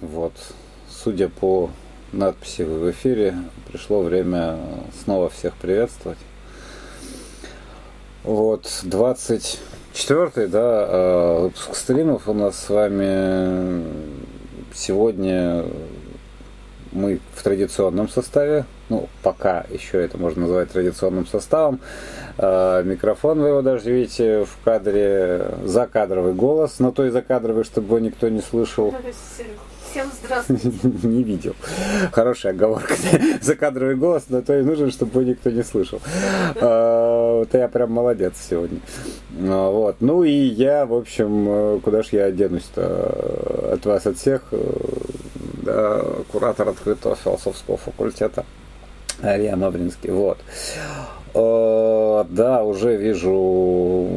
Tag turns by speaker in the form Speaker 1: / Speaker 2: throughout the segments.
Speaker 1: Вот, судя по надписи в эфире, пришло время снова всех приветствовать. Вот, 24 да, э, выпуск стримов у нас с вами сегодня мы в традиционном составе, ну, пока еще это можно назвать традиционным составом. Э, микрофон вы его даже видите в кадре, закадровый голос, но то и закадровый, чтобы его никто не слышал.
Speaker 2: Всем здравствуйте.
Speaker 1: Не видел. Хорошая оговорка. Закадровый голос, но то и нужен, чтобы никто не слышал. Э, вот я прям молодец сегодня. Э, вот. Ну и я, в общем, куда ж я оденусь-то от вас, от всех да, куратор открытого философского факультета Ария Мавринский. Вот. Э, да, уже вижу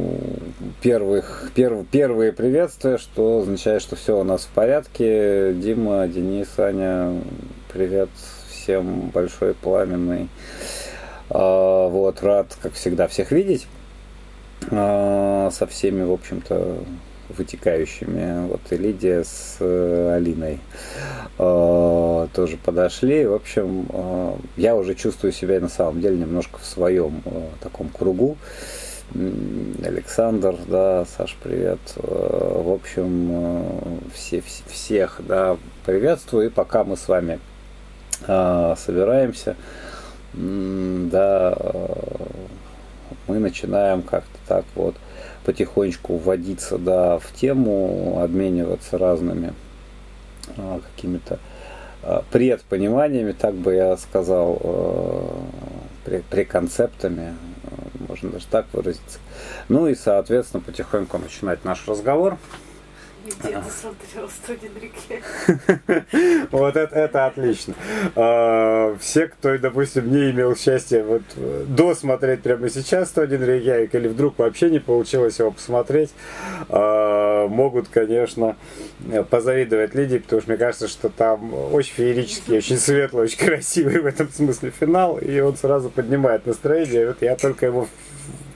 Speaker 1: первых, перв, первые приветствия, что означает, что все у нас в порядке. Дима, Денис, Аня, привет всем большой, пламенный. Э, вот, рад, как всегда, всех видеть. Э, со всеми, в общем-то, вытекающими. Вот и Лидия с э, Алиной э, тоже подошли. В общем, э, я уже чувствую себя на самом деле немножко в своем э, таком кругу. Александр, да, Саш, привет. Э, в общем, э, все, всех, да, приветствую. И пока мы с вами э, собираемся, да, мы начинаем как-то так вот потихонечку вводиться да, в тему, обмениваться разными какими-то предпониманиями, так бы я сказал, преконцептами, можно даже так выразиться. Ну и, соответственно, потихоньку начинать наш разговор.
Speaker 2: Где смотрел «Студен реке»?
Speaker 1: Вот это, это отлично. А, все, кто, допустим, не имел счастья вот досмотреть прямо сейчас «Студен Рейкьявик» или вдруг вообще не получилось его посмотреть, а, могут, конечно, позавидовать Лидии, потому что мне кажется, что там очень феерический, очень светлый, очень красивый в этом смысле финал, и он сразу поднимает настроение. Вот я только его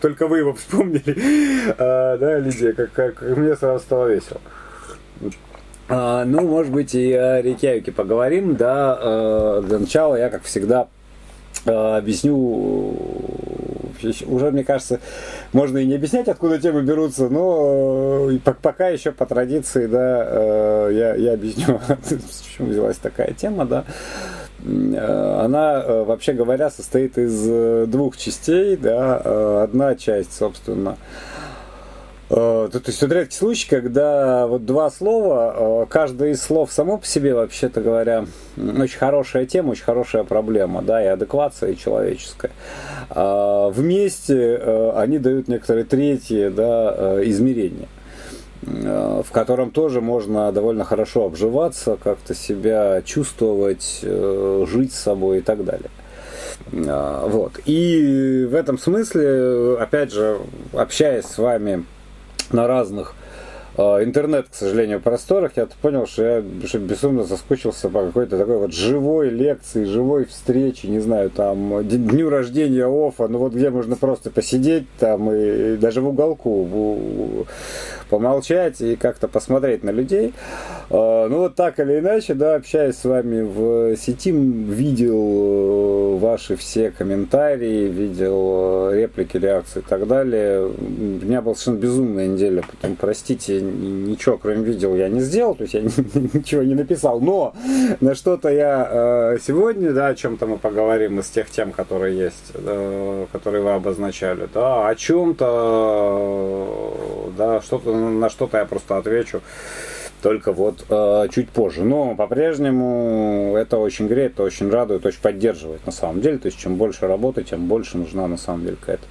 Speaker 1: только вы его вспомнили, а, да, Лидия, как, как мне сразу стало весело. А, ну, может быть, и о Рейкьявике поговорим, да. А, для начала я, как всегда, а, объясню уже, мне кажется, можно и не объяснять, откуда темы берутся, но э, пока еще по традиции, да, э, я, я объясню, чего взялась такая тема, да. Э, она, вообще говоря, состоит из двух частей, да. Одна часть, собственно, Э, то, то есть вот редкий случай, когда вот два слова, э, каждое из слов само по себе, вообще-то говоря, очень хорошая тема, очень хорошая проблема, да, и адеквация, и человеческая. А вместе э, они дают некоторые третьи, да, измерения в котором тоже можно довольно хорошо обживаться, как-то себя чувствовать, жить с собой и так далее. Вот. И в этом смысле, опять же, общаясь с вами на разных а, интернет, к сожалению, просторах, я понял, что я что безумно соскучился по какой-то такой вот живой лекции, живой встрече, не знаю, там, дню рождения Офа, ну вот где можно просто посидеть там и, и даже в уголку помолчать и как-то посмотреть на людей. А, ну вот так или иначе, да, общаясь с вами в сети, видел э, ваши все комментарии, видел э, реплики, реакции и так далее. У меня была совершенно безумная неделя, потом, простите, ничего кроме видео я не сделал, то есть я ничего не написал, но на что-то я э, сегодня, да, о чем-то мы поговорим из тех тем, которые есть, которые вы обозначали, да, о чем-то, да, что-то на что-то я просто отвечу только вот э, чуть позже. Но по-прежнему это очень греет, это очень радует, очень поддерживает на самом деле. То есть чем больше работы, тем больше нужна на самом деле какая-то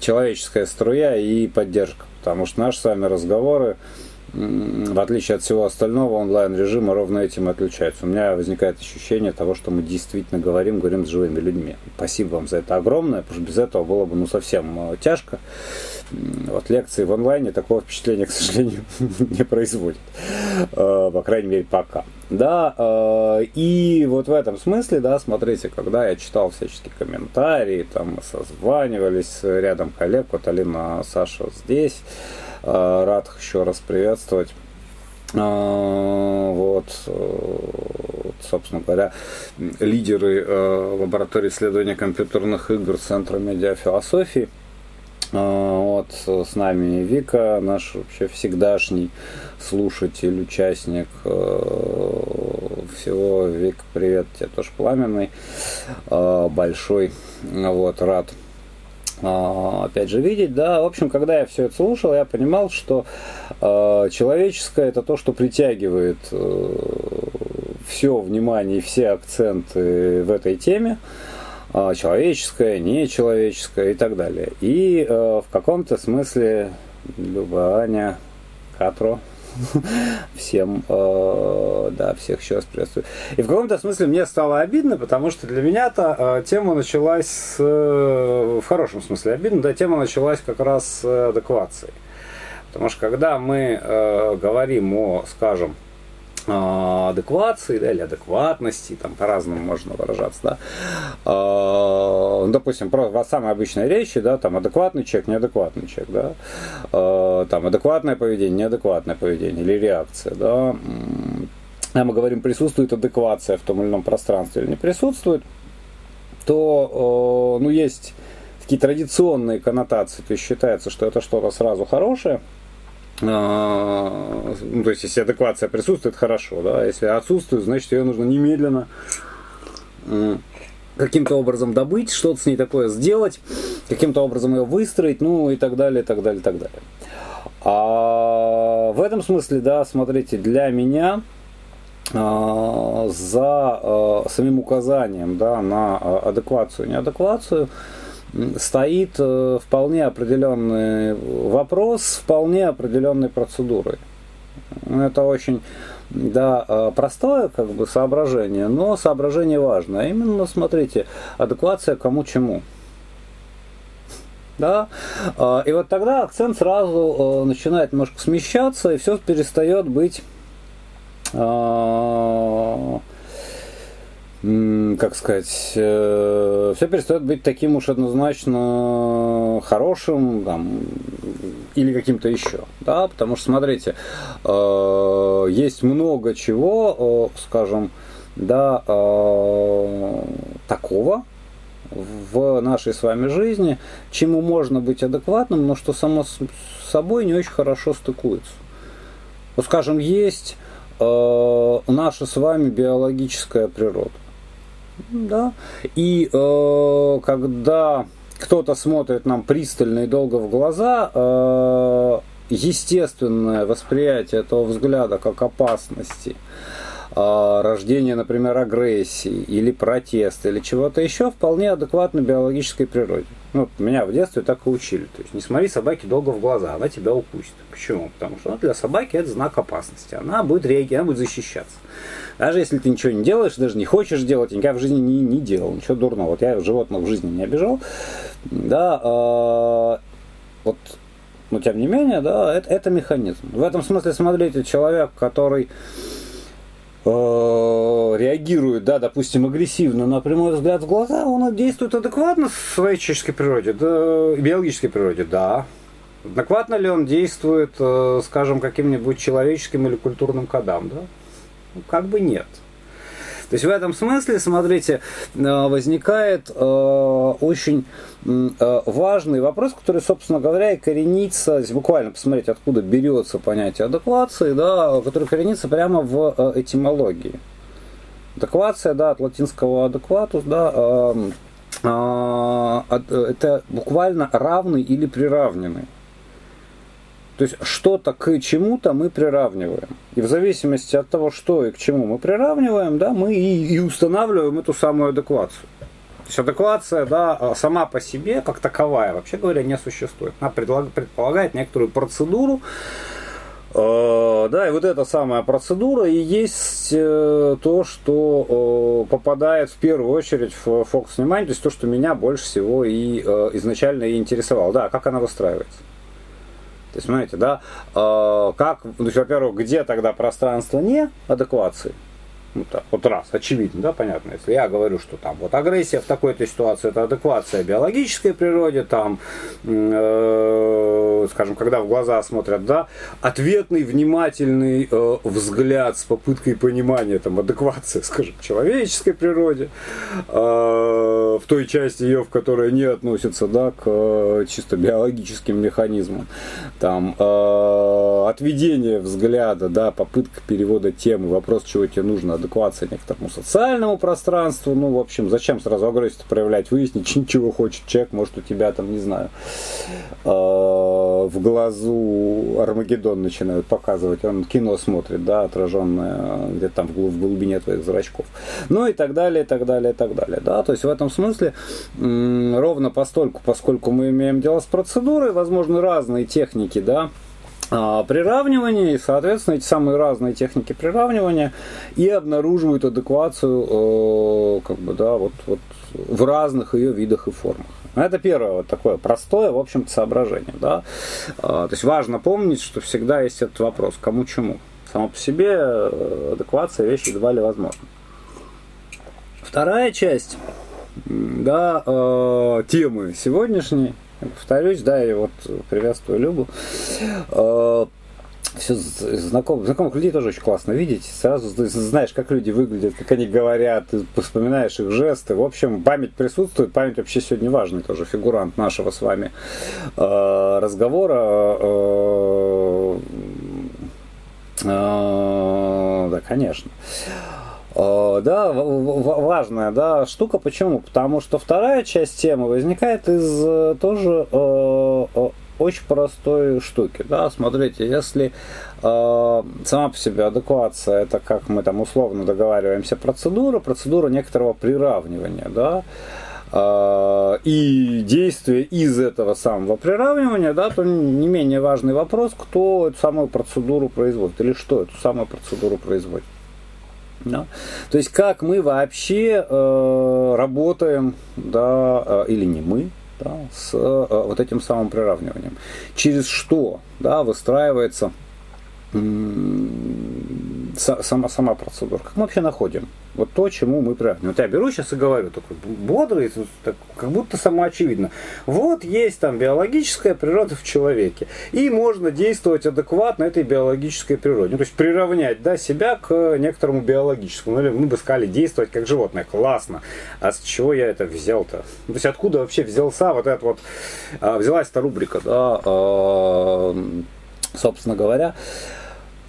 Speaker 1: человеческая струя и поддержка. Потому что наши с вами разговоры, в отличие от всего остального онлайн-режима, ровно этим и отличаются. У меня возникает ощущение того, что мы действительно говорим, говорим с живыми людьми. Спасибо вам за это огромное, потому что без этого было бы ну, совсем э, тяжко. Вот лекции в онлайне такого впечатления, к сожалению, не производят. Э, по крайней мере, пока. Да, э, и вот в этом смысле, да, смотрите, когда я читал всяческие комментарии, там мы созванивались рядом коллег, вот Алина, Саша здесь, рад их еще раз приветствовать. Э, вот. вот, собственно говоря, лидеры лаборатории исследования компьютерных игр Центра медиафилософии. Вот с нами Вика, наш вообще всегдашний слушатель, участник всего. Вик, привет тебе тоже пламенный, большой. Вот, рад опять же, видеть, да, в общем, когда я все это слушал, я понимал, что э, человеческое это то, что притягивает э, все внимание и все акценты в этой теме, э, человеческое, нечеловеческое и так далее. И э, в каком-то смысле Люба, Аня, Катро, всем, э, да, всех еще раз приветствую. И в каком-то смысле мне стало обидно, потому что для меня-то э, тема началась с, э, в хорошем смысле обидно, да, тема началась как раз с адеквацией. Потому что когда мы говорим о, скажем, адеквации, да, или адекватности, там по-разному можно выражаться, да. Э, допустим, про самые обычные речи, да, там адекватный человек, неадекватный человек, да, э, там адекватное поведение, неадекватное поведение или реакция, да. А мы говорим, присутствует адеквация в том или ином пространстве или не присутствует, то, ну, есть такие традиционные коннотации, то есть считается, что это что-то сразу хорошее, а, ну, то есть, если адеквация присутствует, хорошо, да, если отсутствует, значит, ее нужно немедленно каким-то образом добыть, что-то с ней такое сделать, каким-то образом ее выстроить, ну и так далее, и так далее, и так далее. А в этом смысле, да, смотрите, для меня а, за а, самим указанием да, на адеквацию, неадеквацию, стоит э, вполне определенный вопрос, вполне определенной процедурой. Это очень да, э, простое как бы соображение, но соображение важное. Именно, смотрите, адеквация кому чему. Да? Э, и вот тогда акцент сразу начинает немножко смещаться, и все перестает быть как сказать, э, все перестает быть таким уж однозначно хорошим там, или каким-то еще. Да? Потому что, смотрите, э, есть много чего, э, скажем, да, такого, в нашей с вами жизни, чему можно быть адекватным, но что само с собой не очень хорошо стыкуется. Вот, скажем, есть наша с вами биологическая природа. Да. И э, когда кто-то смотрит нам пристально и долго в глаза, э, естественное восприятие этого взгляда как опасности, э, рождение, например, агрессии или протеста или чего-то еще вполне адекватно биологической природе. Ну, меня в детстве так и учили. То есть не смотри собаке долго в глаза, она тебя укусит. Почему? Потому что для собаки это знак опасности. Она будет реагировать, она будет защищаться. Даже если ты ничего не делаешь, даже не хочешь делать, никогда в жизни не, не делал, ничего дурного. Вот я животных в жизни не обижал. Да, э, вот, но тем не менее, да, это, это механизм. В этом смысле, смотрите, человек, который реагирует, да, допустим, агрессивно на прямой взгляд в глаза, он действует адекватно своей человеческой природе, да, биологической природе, да. Адекватно ли он действует, э, скажем, каким-нибудь человеческим или культурным кодам, да? Ну, как бы нет. То есть в этом смысле, смотрите, э, возникает э, очень э, важный вопрос, который, собственно говоря, и коренится, буквально посмотреть, откуда берется понятие адеквации, да, который коренится прямо в этимологии. Адеквация, да, от латинского адекватус, да, это буквально равный или приравненный. То есть что-то к чему-то мы приравниваем. И в зависимости от того, что и к чему мы приравниваем, да, мы и, и устанавливаем эту самую адеквацию. То есть адеквация да, а, сама по себе, как таковая, вообще говоря, не существует. Она предполагает некоторую процедуру, э, да, и вот эта самая процедура и есть э, то, что э, попадает в первую очередь в фокус внимания, то есть то, что меня больше всего и изначально и интересовало. Да, как она выстраивается. То есть, понимаете, да, э, как, ну, во-первых, где тогда пространство не адеквации? Ну, так, вот раз, очевидно, да, понятно. Если я говорю, что там вот агрессия в такой-то ситуации это адеквация биологической природе, там, э, скажем, когда в глаза смотрят, да, ответный, внимательный э, взгляд с попыткой понимания, там, адеквация, скажем, человеческой природе, э, в той части ее, в которой не относится, да, к э, чисто биологическим механизмам, там, э, отведение взгляда, да, попытка перевода темы, вопрос, чего тебе нужно, адеквация некоторому социальному пространству. Ну, в общем, зачем сразу агрессию проявлять, выяснить, чего хочет человек, может, у тебя там, не знаю, э, в глазу Армагеддон начинают показывать, он кино смотрит, да, отраженное где-то там в глубине твоих зрачков. Ну и так далее, и так далее, и так далее, да, то есть в этом смысле ровно постольку, поскольку мы имеем дело с процедурой, возможны разные техники, да, а, приравнивания, и, соответственно, эти самые разные техники приравнивания и обнаруживают адеквацию э, как бы, да, вот, вот в разных ее видах и формах. Это первое вот такое простое, в общем-то, соображение. Да? А, то есть важно помнить, что всегда есть этот вопрос, кому чему. Само по себе э, адеквация вещи едва ли возможна. Вторая часть да, э, темы сегодняшней повторюсь, да, и вот приветствую Любу. А, Все знакомых, знакомых людей тоже очень классно видеть. Сразу знаешь, как люди выглядят, как они говорят, ты вспоминаешь их жесты. В общем, память присутствует. Память вообще сегодня важный тоже фигурант нашего с вами а, разговора. А, да, конечно. Э, да, важная да, штука. Почему? Потому что вторая часть темы возникает из э, тоже э, очень простой штуки. Да? Смотрите, если сама по себе адеквация, это как мы там условно договариваемся, процедура, процедура некоторого приравнивания, да, и действие из этого самого приравнивания, да, то не менее важный вопрос, кто эту самую процедуру производит или что эту самую процедуру производит. Да? То есть как мы вообще э, работаем, да, э, или не мы, да, с э, вот этим самым приравниванием. Через что да, выстраивается сама, сама процедура. Как мы вообще находим вот то, чему мы приравниваем. Вот я беру сейчас и говорю, такой бодрый, так, как будто самоочевидно. Вот есть там биологическая природа в человеке. И можно действовать адекватно этой биологической природе. Ну, то есть приравнять да, себя к некоторому биологическому. Ну, или мы бы сказали, действовать как животное. Классно. А с чего я это взял-то? Ну, то есть откуда вообще взялся вот это вот, а, взялась эта рубрика, да, а, собственно говоря.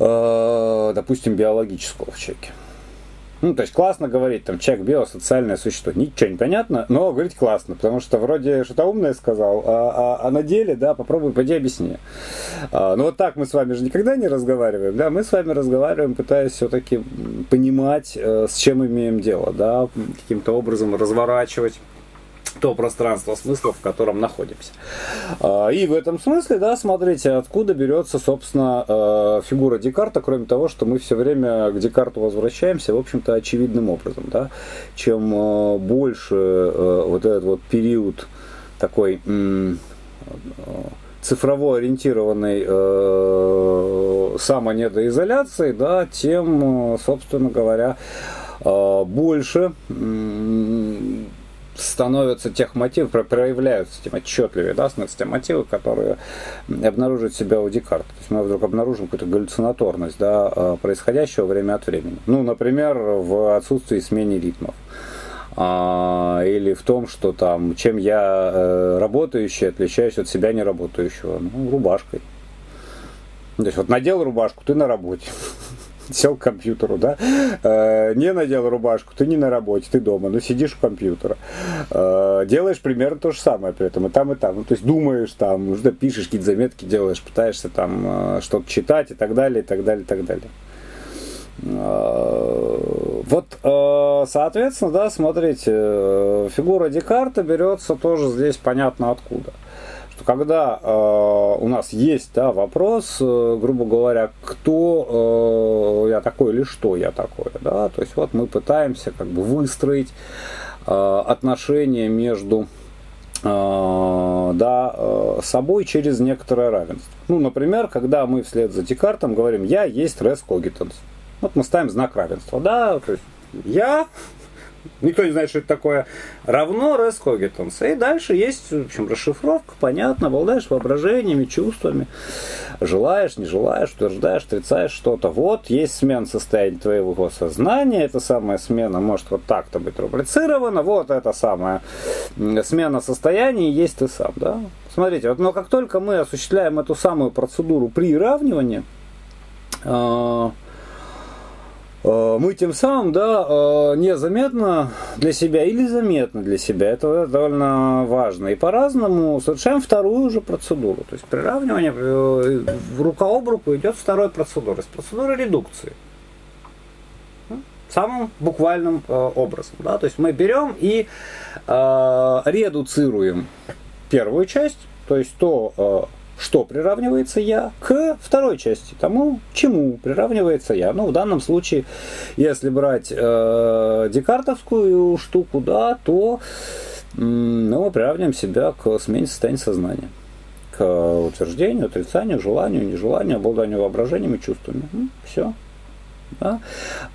Speaker 1: Э, допустим, биологического в человеке. Ну, то есть классно говорить, там, человек биосоциальное существо. Ничего не понятно, но говорить классно, потому что вроде что-то умное сказал, а, а, а на деле, да, попробуй, поди объясни. А, ну, вот так мы с вами же никогда не разговариваем, да, мы с вами разговариваем, пытаясь все-таки понимать, э, с чем имеем дело, да, каким-то образом разворачивать то пространство смысла, в котором находимся. А, и в этом смысле, да, смотрите, откуда берется, собственно, а, фигура Декарта, кроме того, что мы все время к Декарту возвращаемся, в общем-то, очевидным образом, да. Чем а, больше вот этот вот период такой цифрово ориентированной э, самонедоизоляции, да, тем, собственно говоря, больше становятся тех мотивов, проявляются тем отчетливее, да, становятся те мотивы, которые обнаруживают себя у Декарта. То есть мы вдруг обнаружим какую-то галлюцинаторность да, а, происходящего время от времени. Ну, например, в отсутствии смене ритмов. А, или в том, что там, чем я э, работающий отличаюсь от себя неработающего. Ну, рубашкой. То есть вот надел рубашку, ты на работе сел к компьютеру, да, э, не надел рубашку, ты не на работе, ты дома, но сидишь у компьютера, э, делаешь примерно то же самое при этом, и там, и там, ну, то есть думаешь там, что пишешь какие-то заметки, делаешь, пытаешься там э, что-то читать и так далее, и так далее, и так далее. Вот, соответственно, да, смотрите, фигура Декарта берется тоже здесь понятно откуда что когда э, у нас есть да, вопрос, э, грубо говоря, кто э, я такой или что я такое, да, то есть вот мы пытаемся как бы выстроить э, отношения между э, да, э, собой через некоторое равенство. Ну, например, когда мы вслед за Декартом говорим «я есть res cogitans», Вот мы ставим знак равенства, да, то есть я Никто не знает, что это такое. Равно cogitans. И дальше есть, в общем, расшифровка, понятно, обладаешь воображениями, чувствами. Желаешь, не желаешь, утверждаешь, отрицаешь что-то. Вот есть смена состояния твоего сознания. Эта самая смена может вот так-то быть рубрицирована. Вот эта самая смена состояния есть ты сам. Да? Смотрите, вот, но как только мы осуществляем эту самую процедуру приравнивания, Э, мы тем самым, да, э, незаметно для себя или заметно для себя, это довольно важно. И по-разному совершаем вторую уже процедуру. То есть приравнивание э, рука об руку идет второй процедурой, с процедуры редукции. Самым буквальным образом. Да? То есть мы берем и редуцируем первую часть, то есть то, что приравнивается я к второй части, тому, чему приравнивается я. Ну, в данном случае, если брать э, декартовскую штуку, да, то ну, мы приравниваем себя к смене состояния сознания к утверждению, отрицанию, желанию, нежеланию, обладанию воображением и чувствами. Все. Да?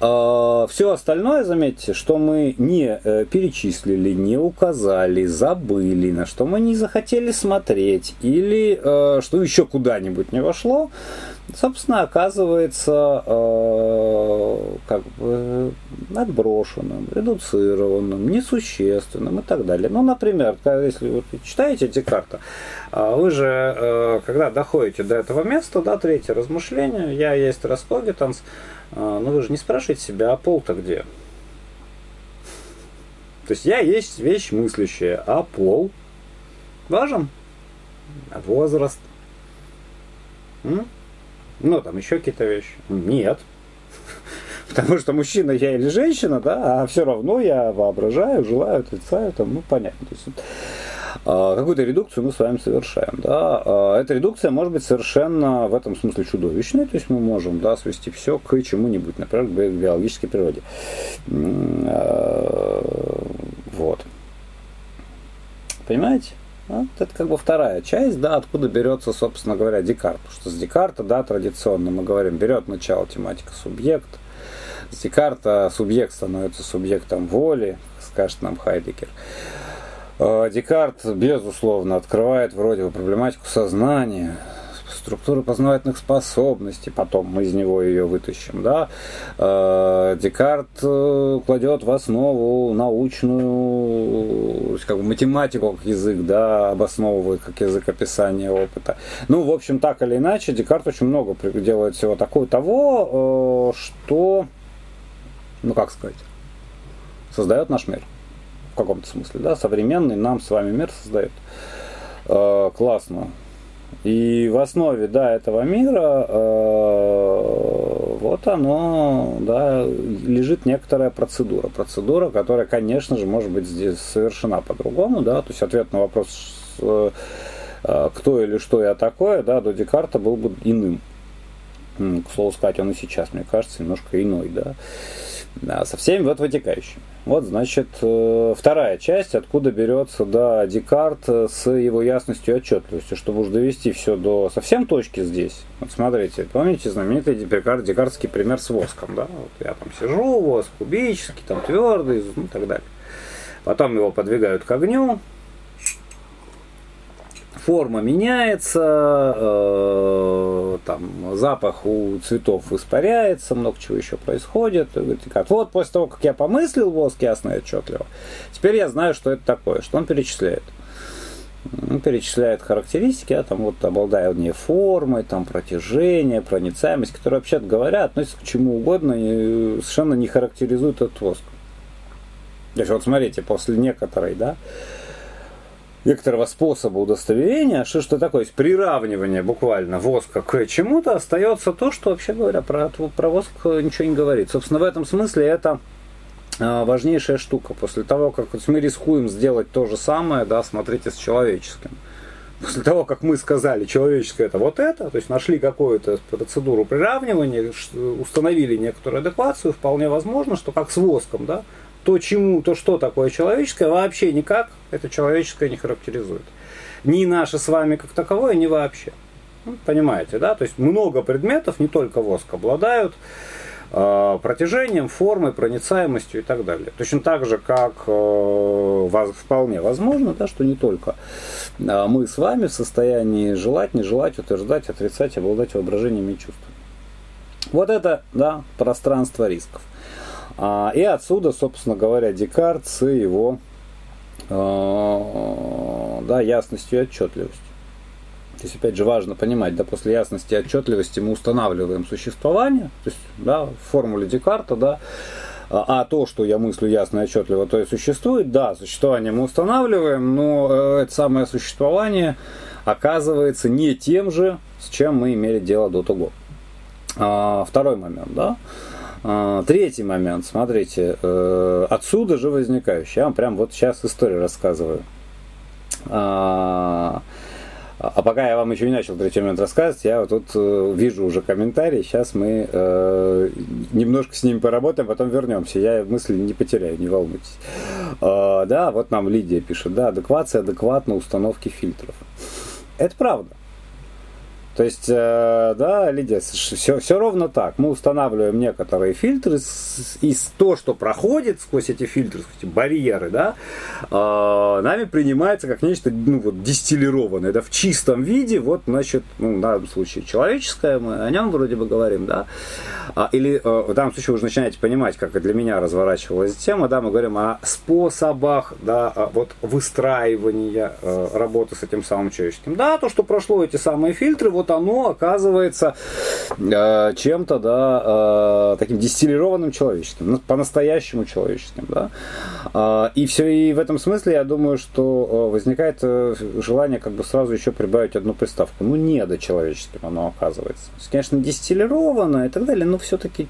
Speaker 1: А, все остальное, заметьте, что мы не э, перечислили, не указали, забыли, на что мы не захотели смотреть, или э, что еще куда-нибудь не вошло, собственно, оказывается э, как бы отброшенным, редуцированным, несущественным и так далее. Ну, например, если вы читаете Декарта, а вы же, когда доходите до этого места, да, третье размышление, я есть Раскогитанс, а, ну вы же не спрашиваете себя, а пол-то где? То есть я есть вещь мыслящая, а пол важен? Возраст? М? Ну, там еще какие-то вещи. Нет. Потому что мужчина я или женщина, да, а все равно я воображаю, желаю, отрицаю, там, ну, понятно. То есть, какую-то редукцию мы с вами совершаем. Да? А, эта редукция может быть совершенно в этом смысле чудовищной, то есть мы можем да, свести все к чему-нибудь, например, к биологической природе. А, вот. Понимаете? Вот это как бы вторая часть, да, откуда берется, собственно говоря, Декарт. Потому что с Декарта, да, традиционно мы говорим, берет начало тематика субъект. С Декарта субъект становится субъектом воли, скажет нам Хайдекер. Э, Декарт, безусловно, открывает вроде бы проблематику сознания, структуры познавательных способностей, потом мы из него ее вытащим, да. Э, Декарт э, кладет в основу научную, как бы математику как язык, да, обосновывает как язык описания опыта. Ну, в общем, так или иначе, Декарт очень много делает всего такого того, что, ну, как сказать, создает наш мир в каком-то смысле, да, современный нам с вами мир создает. Э, классно. И в основе, да, этого мира э, вот оно, да, лежит некоторая процедура. Процедура, которая, конечно же, может быть здесь совершена по-другому, да, то есть ответ на вопрос, э, кто или что я такое, да, до Декарта был бы иным. К слову сказать, он и сейчас, мне кажется, немножко иной, да со всеми вот вытекающими. Вот, значит, э, вторая часть, откуда берется, да, Декарт с его ясностью и отчетливостью, чтобы уж довести все до совсем точки здесь. Вот смотрите, помните знаменитый Декарт, декартский пример с воском, да? Вот я там сижу, воск кубический, там твердый, ну и так далее. Потом его подвигают к огню, форма меняется, э, там запах у цветов испаряется, много чего еще происходит. Вот после того, как я помыслил воск ясно и отчетливо, теперь я знаю, что это такое, что он перечисляет. Он перечисляет характеристики, а там вот обладание формой, там протяжение, проницаемость, которые, вообще говоря, относятся к чему угодно и совершенно не характеризуют этот воск. То есть вот смотрите, после некоторой, да, некоторого способа удостоверения, что что такое, есть приравнивание буквально воска к чему-то, остается то, что, вообще говоря, про, про воск ничего не говорит. Собственно, в этом смысле это а, важнейшая штука. После того, как мы рискуем сделать то же самое, да, смотрите, с человеческим. После того, как мы сказали, человеческое это вот это, то есть нашли какую-то процедуру приравнивания, установили некоторую адеквацию, вполне возможно, что как с воском, да, то, чему, то, что такое человеческое, вообще никак это человеческое не характеризует. Ни наше с вами как таковое, ни вообще. Ну, понимаете, да? То есть много предметов, не только воск, обладают э, протяжением, формой, проницаемостью и так далее. Точно так же, как э, вполне возможно, да, что не только э, мы с вами в состоянии желать, не желать, утверждать, отрицать, обладать воображениями и чувствами. Вот это, да, пространство рисков. А, и отсюда, собственно говоря, Декарт с его э, да, ясностью и отчетливостью. То есть, опять же, важно понимать, да, после ясности и отчетливости мы устанавливаем существование, то есть, да, в формуле Декарта, да, а, а то, что я мыслю ясно и отчетливо, то и существует, да, существование мы устанавливаем, но э, это самое существование оказывается не тем же, с чем мы имели дело до того. А, второй момент, да. А, третий момент, смотрите, э, отсюда же возникающий. Я вам прям вот сейчас историю рассказываю. А, а пока я вам еще не начал третий момент рассказывать, я вот тут э, вижу уже комментарии. Сейчас мы э, немножко с ними поработаем, потом вернемся. Я мысли не потеряю, не волнуйтесь. Э, да, вот нам Лидия пишет, да, адеквация адекватно установки фильтров. Это правда. То есть, э, да, Лидия, все, все ровно так. Мы устанавливаем некоторые фильтры, и то, что проходит сквозь эти фильтры, сквозь эти барьеры, да, э, нами принимается как нечто ну, вот, дистиллированное, да, в чистом виде, вот, значит, ну, в данном случае человеческое, мы о нем вроде бы говорим, да, а, или э, в данном случае вы уже начинаете понимать, как для меня разворачивалась тема, да, мы говорим о способах, да, вот выстраивания работы с этим самым человеческим. Да, то, что прошло эти самые фильтры, вот вот оно оказывается э, чем-то, да, э, таким дистиллированным человеческим, ну, по-настоящему человеческим, да. Э, и все, и в этом смысле я думаю, что э, возникает э, желание как бы сразу еще прибавить одну приставку. Ну, не до человеческим оно оказывается. Есть, конечно, дистиллированное и так далее, но все-таки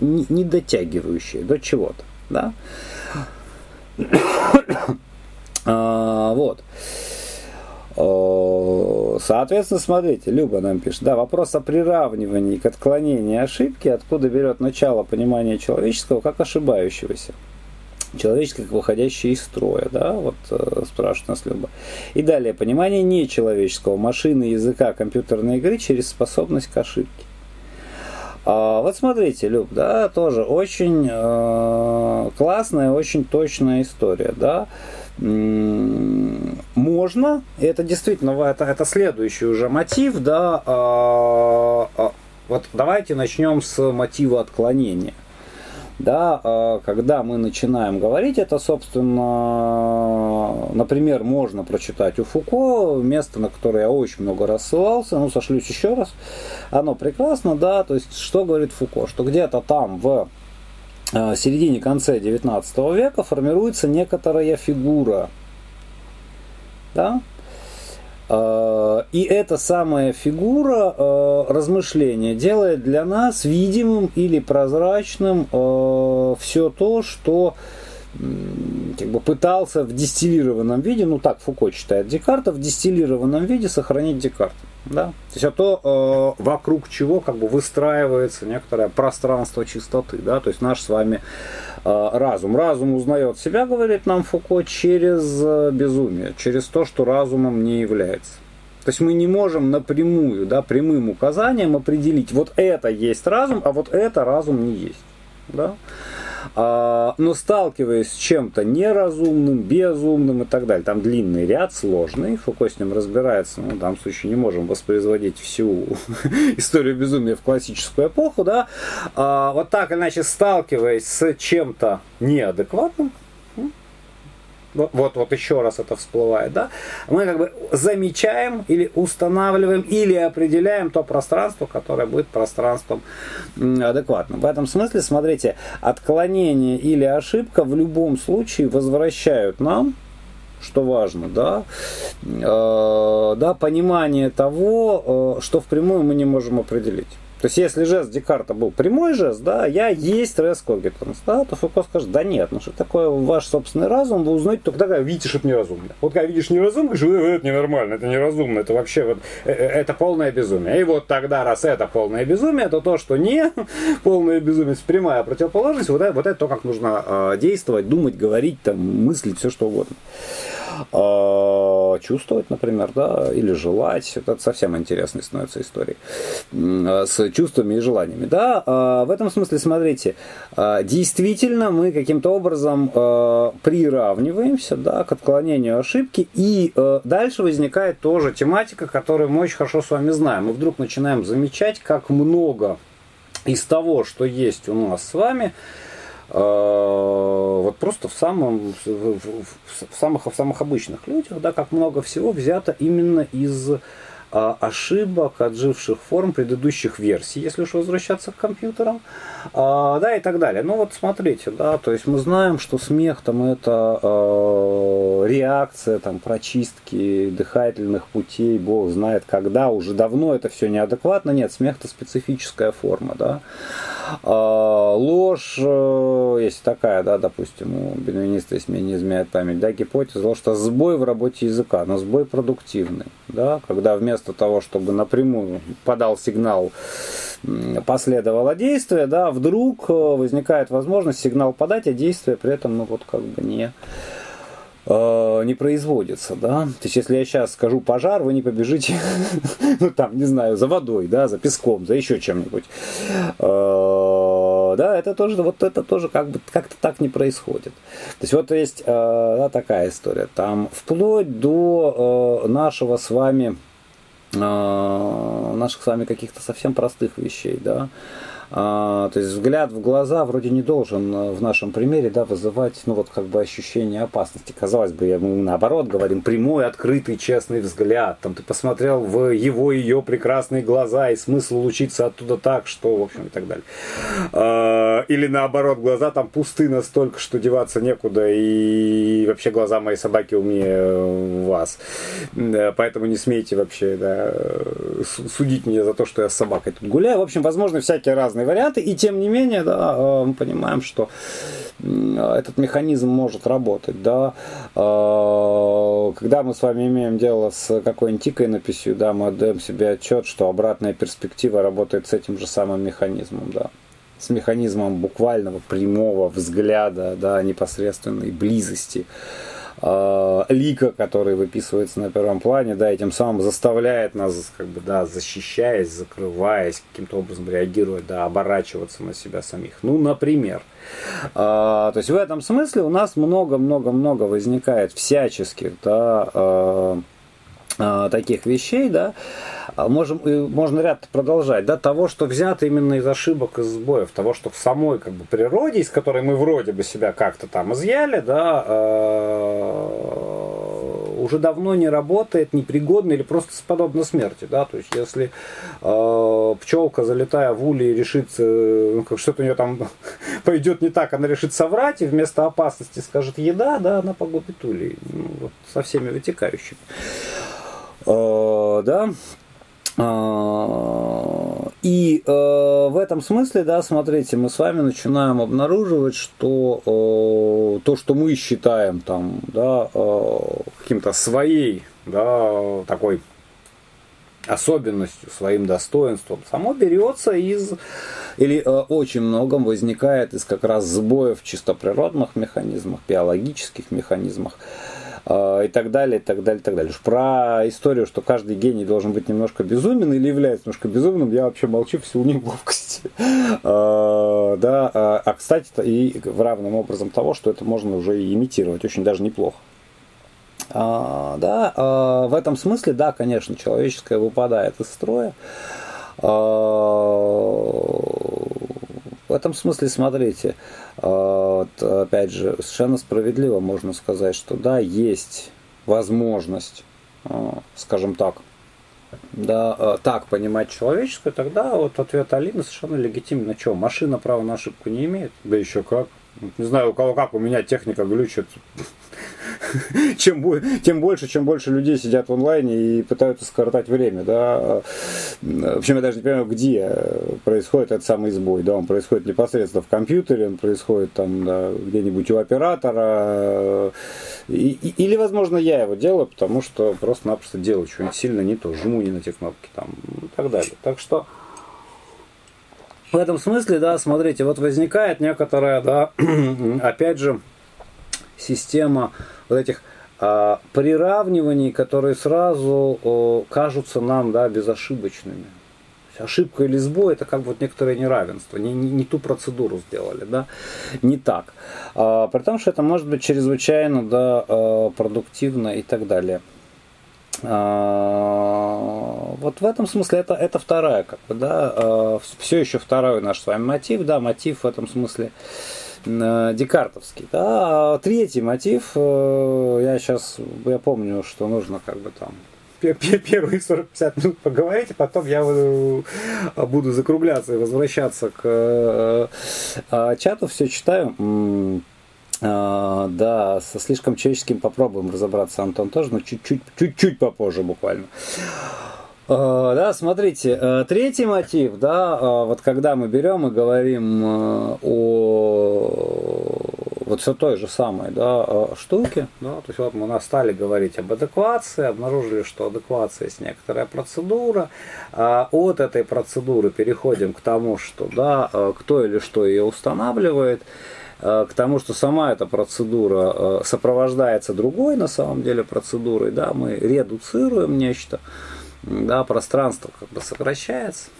Speaker 1: не, не дотягивающее до чего-то, да. а, вот. Соответственно, смотрите, Люба нам пишет, да, вопрос о приравнивании к отклонению ошибки, откуда берет начало понимания человеческого как ошибающегося. Человеческое, как выходящее из строя, да, вот э, спрашивает нас Люба. И далее, понимание нечеловеческого, машины, языка, компьютерной игры через способность к ошибке. А, вот смотрите, Люб, да, тоже очень э, классная, очень точная история, да можно, это действительно это, это следующий уже мотив, да, а, а, вот давайте начнем с мотива отклонения. Да, а, когда мы начинаем говорить, это, собственно, например, можно прочитать у Фуко, место, на которое я очень много раз ссылался, ну, сошлюсь еще раз, оно прекрасно, да, то есть, что говорит Фуко, что где-то там в середине-конце 19 века формируется некоторая фигура. Да? Э, и эта самая фигура э, размышления делает для нас видимым или прозрачным все то, что как бы пытался в дистиллированном виде, ну так Фуко читает Декарта, в дистиллированном виде сохранить Декарта. Да? То есть это то, э, вокруг чего как бы выстраивается некоторое пространство чистоты. Да? То есть наш с вами э, разум. Разум узнает себя, говорит нам Фуко, через э, безумие, через то, что разумом не является. То есть мы не можем напрямую, да, прямым указанием определить, вот это есть разум, а вот это разум не есть. Да? А, но сталкиваясь с чем-то неразумным, безумным и так далее, там длинный ряд, сложный, Фуко с ним разбирается, ну, в данном случае не можем воспроизводить всю историю безумия в классическую эпоху, да, а, вот так иначе сталкиваясь с чем-то неадекватным, вот, вот еще раз это всплывает, да, мы как бы замечаем или устанавливаем или определяем то пространство, которое будет пространством адекватным. В этом смысле, смотрите, отклонение или ошибка в любом случае возвращают нам что важно, да, э, да, понимание того, э, что впрямую мы не можем определить. То есть, если жест Декарта был прямой жест, да, я есть рес когитанс, да, то Фуко скажет, да нет, ну что такое ваш собственный разум, вы узнаете только тогда, видите, что неразумно. Вот когда видишь неразумно, говоришь, «Э, это ненормально, это неразумно, это вообще вот, э, э, это полное безумие. И вот тогда, раз это полное безумие, то то, что не полное безумие, прямая противоположность, вот это, вот это то, как нужно действовать, думать, говорить, там, мыслить, все что угодно. Э, чувствовать, например, да, или желать. Это совсем интересной становится историей э, с чувствами и желаниями. Да, э, в этом смысле, смотрите, действительно мы каким-то образом приравниваемся да, к отклонению ошибки, и дальше возникает тоже тематика, которую мы очень хорошо с вами знаем. Мы вдруг начинаем замечать, как много из того, что есть у нас с вами, вот просто в самом в, в, самых в самых обычных людях, да, как много всего взято именно из а, ошибок, отживших форм предыдущих версий, если уж возвращаться к компьютерам, а, да, и так далее. Ну вот смотрите, да, то есть мы знаем, что смех там это э, реакция там прочистки дыхательных путей, Бог знает когда, уже давно это все неадекватно, нет, смех это специфическая форма, да. А, ложь, э, есть такая, да, допустим, у бенвениста, если мне не изменяет память, да, гипотеза, что сбой в работе языка, но сбой продуктивный, да, когда вместо того, чтобы напрямую подал сигнал, последовало действие, да, вдруг э, возникает возможность сигнал подать, а действие при этом, ну вот как бы не не производится, да. То есть, если я сейчас скажу пожар, вы не побежите, ну там, не знаю, за водой, да, за песком, за еще чем-нибудь. Э, да, это тоже, вот это тоже как бы как-то так не происходит. То есть, вот есть да, такая история. Там вплоть до нашего с вами наших с вами каких-то совсем простых вещей, да, то есть взгляд в глаза вроде не должен э, в нашем примере да, вызывать ну, вот, как бы ощущение опасности. Казалось бы, мы наоборот говорим прямой, открытый, честный взгляд. Там, ты посмотрел в его, ее прекрасные глаза и смысл учиться оттуда так, что, в общем, и так далее. А, или наоборот, глаза там пусты настолько, что деваться некуда, и вообще глаза моей собаки умнее вас. Поэтому не смейте вообще да, судить меня за то, что я с собакой тут гуляю. В общем, возможно, всякие разные разные варианты, и тем не менее, да, э, мы понимаем, что этот механизм может работать, да. Э, когда мы с вами имеем дело с какой-нибудь иконописью, да, мы отдаем себе отчет, что обратная перспектива работает с этим же самым механизмом, да с механизмом буквального прямого взгляда, да, непосредственной близости. Э, лика, который выписывается на первом плане, да, и тем самым заставляет нас, как бы, да, защищаясь, закрываясь, каким-то образом реагировать, да, оборачиваться на себя самих. Ну, например. А, то есть в этом смысле у нас много-много-много возникает всяческих, да, а, таких вещей, да, а можем, можно ряд продолжать, да, того, что взято именно из ошибок, из сбоев, того, что в самой как бы, природе, из которой мы вроде бы себя как-то там изъяли, да, э, уже давно не работает, непригодно или просто подобно смерти, да, то есть если э, пчелка, залетая в улей, решит, ну, что-то у нее там пойдет не так, она решит соврать и вместо опасности скажет еда, да, она погубит улей, ну, вот, со всеми вытекающими. Э, да, а, и э, в этом смысле, да, смотрите, мы с вами начинаем обнаруживать, что э, то, что мы считаем там, да, э, каким-то своей, да, такой особенностью, своим достоинством, само берется из, или э, очень многом возникает из как раз сбоев в чисто природных механизмах, биологических механизмах, а, и так далее, и так далее, и так далее. Про историю, что каждый гений должен быть немножко безумен или является немножко безумным, я вообще молчу в силу неловкости. А, да, а, а кстати, и равным образом того, что это можно уже и имитировать очень даже неплохо. А, да, а, в этом смысле, да, конечно, человеческое выпадает из строя. А, в этом смысле, смотрите, а, вот, опять же, совершенно справедливо можно сказать, что да, есть возможность, а, скажем так, да, а, так понимать человеческое, тогда вот ответ Алины совершенно легитимно. Что, машина права на ошибку не имеет? Да еще как. Не знаю, у кого как, у меня техника глючит. чем, тем больше, чем больше людей сидят в онлайне и пытаются скоротать время, да. В общем, я даже не понимаю, где происходит этот самый сбой, да, он происходит непосредственно в компьютере, он происходит там да, где-нибудь у оператора, и, или, возможно, я его делаю, потому что просто-напросто делаю что-нибудь сильно не то, жму не на те кнопки там и так далее. Так что в этом смысле, да, смотрите, вот возникает некоторая, да, опять же, система вот этих а, приравниваний, которые сразу о, кажутся нам да, безошибочными. Ошибка или сбой это как бы вот некоторое неравенство, не, не, не ту процедуру сделали, да, не так. А, при том, что это может быть чрезвычайно да, а, продуктивно и так далее. А, вот в этом смысле это, это вторая, как бы, да, а, все еще второй наш с вами мотив, да, мотив в этом смысле э, декартовский. Да. А третий мотив, э, я сейчас, я помню, что нужно как бы там первые 40-50 минут поговорить, а потом я буду закругляться и возвращаться к э, чату, все читаю. А, да, со слишком человеческим попробуем разобраться, Антон тоже, но чуть-чуть, чуть-чуть попозже буквально. А, да, смотрите, э, третий мотив, да, а, вот когда мы берем и говорим о вот все той же самой да, штуке, да, то есть вот мы стали говорить об адеквации, обнаружили, что адеквация есть некоторая процедура, от этой процедуры переходим к тому, что да, кто или что ее устанавливает, к тому, что сама эта процедура э, сопровождается другой на самом деле процедурой, да, мы редуцируем нечто, да, пространство как бы сокращается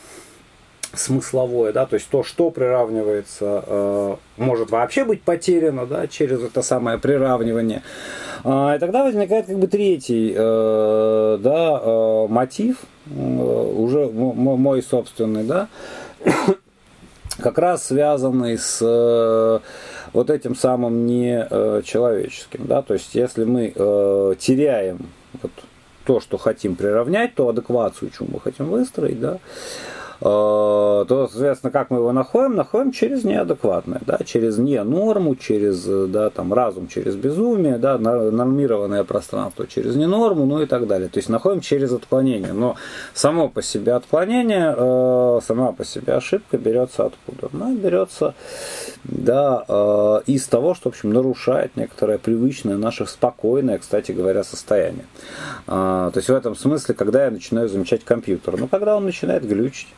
Speaker 1: смысловое, да, то есть то, что приравнивается, э, может вообще быть потеряно, да, через это самое приравнивание. А, и тогда возникает как бы третий, да, мотив, уже мой собственный, да, как раз связанный с вот этим самым не э. Да? То есть если мы э, теряем вот, то, что хотим приравнять, то адеквацию, чему мы хотим выстроить, да, то, соответственно, как мы его находим? Находим через неадекватное, да, через не норму, через да, там, разум, через безумие, да, нормированное пространство через не норму, ну и так далее. То есть находим через отклонение. Но само по себе отклонение, э, сама по себе ошибка берется откуда? Она берется да, э, из того, что, в общем, нарушает некоторое привычное наше спокойное, кстати говоря, состояние. То есть в этом смысле, когда я начинаю замечать компьютер, ну, когда он начинает глючить,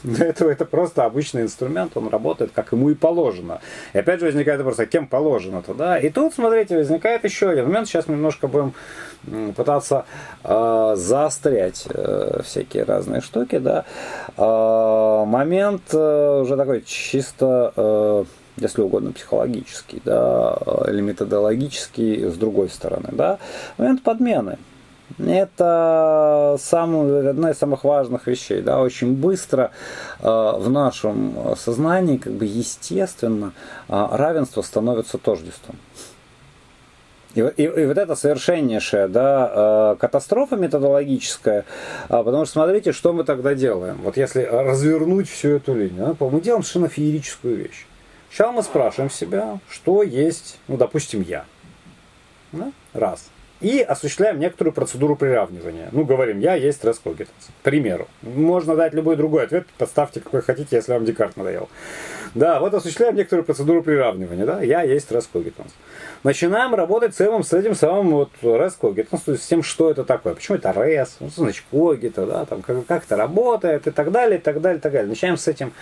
Speaker 1: для этого это просто обычный инструмент, он работает как ему и положено. И опять же возникает вопрос, а кем положено-то, да? И тут, смотрите, возникает еще один момент, сейчас немножко будем пытаться э, заострять э, всякие разные штуки, да. Э, момент э, уже такой чисто э, если угодно, психологический, да, или методологический с другой стороны, да, момент подмены. Это самое, одна из самых важных вещей. Да? Очень быстро э, в нашем сознании, как бы естественно, э, равенство становится тождеством. И, и, и вот это совершеннейшая да, э, катастрофа методологическая, а, потому что смотрите, что мы тогда делаем. Вот если развернуть всю эту линию, да, мы делаем совершенно феерическую вещь. Сначала мы спрашиваем себя, что есть, ну, допустим, я. Да? Раз и осуществляем некоторую процедуру приравнивания. Ну, говорим, я есть стресс когитанс. К примеру. Можно дать любой другой ответ, подставьте какой хотите, если вам Декарт надоел. Да, вот осуществляем некоторую процедуру приравнивания. Да, я есть стресс когитанс. Начинаем работать целым с этим самым вот рес когитанс, то есть с тем, что это такое. Почему это рес, ну, значит когита, да, там, как, как это работает и так далее, и так далее, и так далее. Начинаем с этим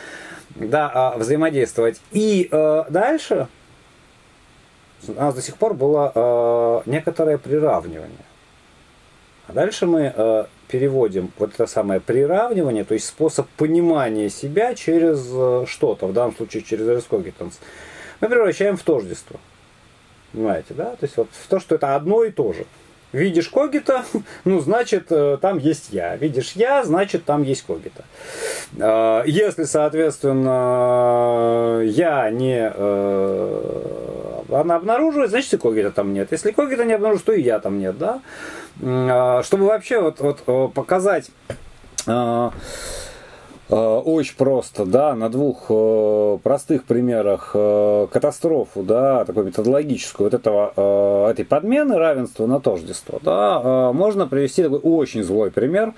Speaker 1: да, а, взаимодействовать. И э, дальше у нас до сих пор было э, некоторое приравнивание. А дальше мы э, переводим вот это самое приравнивание, то есть способ понимания себя через э, что-то, в данном случае через рескогитанс, мы превращаем в тождество. Понимаете, да? То есть вот в то, что это одно и то же. Видишь когита, ну, значит, э, там есть я. Видишь я, значит, там есть когита. Э, если, соответственно, я не э, она обнаруживает, значит, и когита там нет. Если когита не обнаружит, то и я там нет, да? Чтобы вообще вот, вот показать очень просто, да, на двух э, простых примерах э, катастрофу, да, такой методологическую вот этого, этой подмены равенства на тождество, да, можно привести такой очень злой пример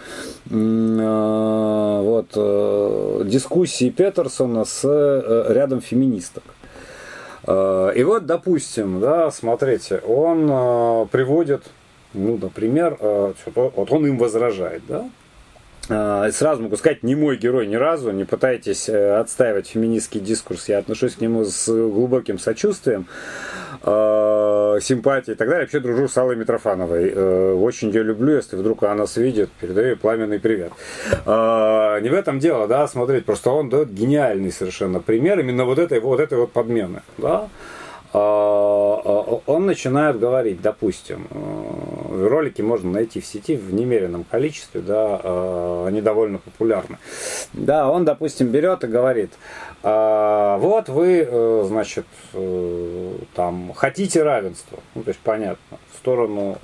Speaker 1: вот дискуссии Петерсона с рядом феминисток. И вот, допустим, да, смотрите, он приводит, ну, например, вот он им возражает, да, э, сразу могу сказать, не мой герой ни разу, не пытайтесь э, отстаивать феминистский дискурс, я отношусь к нему с глубоким сочувствием, э, симпатией и так далее. Вообще дружу с Аллой Митрофановой. Очень ее люблю, если вдруг она нас видит, передаю пламенный привет. Не в этом дело, да, смотреть, просто он дает гениальный совершенно пример именно вот этой вот, этой вот подмены, да. А, а, он начинает говорить, допустим, э, ролики можно найти в сети в немеренном количестве, да, э, они довольно популярны. Да, он, допустим, берет и говорит, «А, вот вы, э, значит, там, хотите равенства, ну, то есть, понятно, в сторону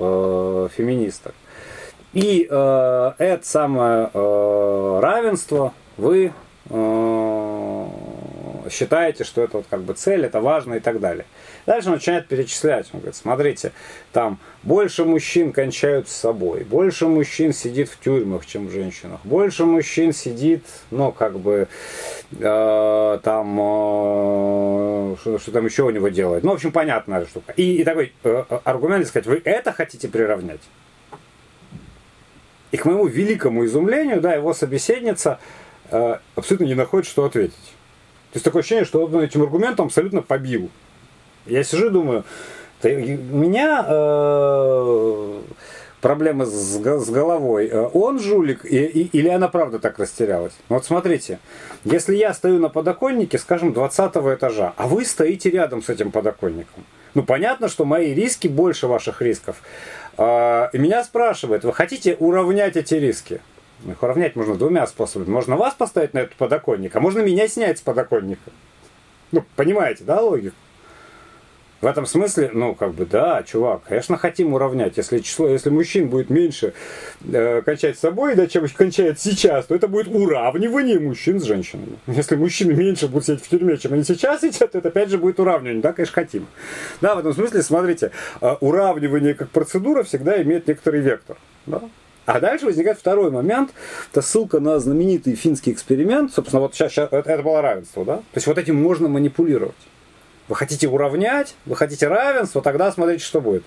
Speaker 1: феминисток. И это самое равенство вы считаете, что это вот как бы цель, это важно и так далее. Дальше он начинает перечислять. Он говорит, смотрите, там больше мужчин кончают с собой, больше мужчин сидит в тюрьмах, чем в женщинах, больше мужчин сидит, ну, как бы, э, там, э, что, что там еще у него делает. Ну, в общем, понятная штука. И, и такой э, аргумент, сказать, вы это хотите приравнять? И к моему великому изумлению, да, его собеседница э, абсолютно не находит, что ответить. То есть такое ощущение, что он этим аргументом абсолютно побил. Я сижу и думаю, у меня э, проблемы с, с головой. Э, он жулик и, и, или она правда так растерялась? Вот смотрите, если я стою на подоконнике, скажем, 20 этажа, а вы стоите рядом с этим подоконником, ну понятно, что мои риски больше ваших рисков. Э, и меня спрашивают, вы хотите уравнять эти риски? Их уравнять можно двумя способами. Можно вас поставить на этот подоконник, а можно меня снять с подоконника. Ну, понимаете, да, логику? В этом смысле, ну, как бы, да, чувак, конечно, хотим уравнять. Если число, если мужчин будет меньше э, кончать с собой, да, чем кончает сейчас, то это будет уравнивание мужчин с женщинами. Если мужчины меньше будут сидеть в тюрьме, чем они сейчас сидят, то это опять же будет уравнивание. Да, конечно, хотим. Да, в этом смысле, смотрите, э, уравнивание как процедура всегда имеет некоторый вектор. Да? А дальше возникает второй момент. Это ссылка на знаменитый финский эксперимент. Собственно, вот сейчас, сейчас это, было равенство, да? То есть вот этим можно манипулировать. Вы хотите уравнять, вы хотите равенство, тогда смотрите, что будет.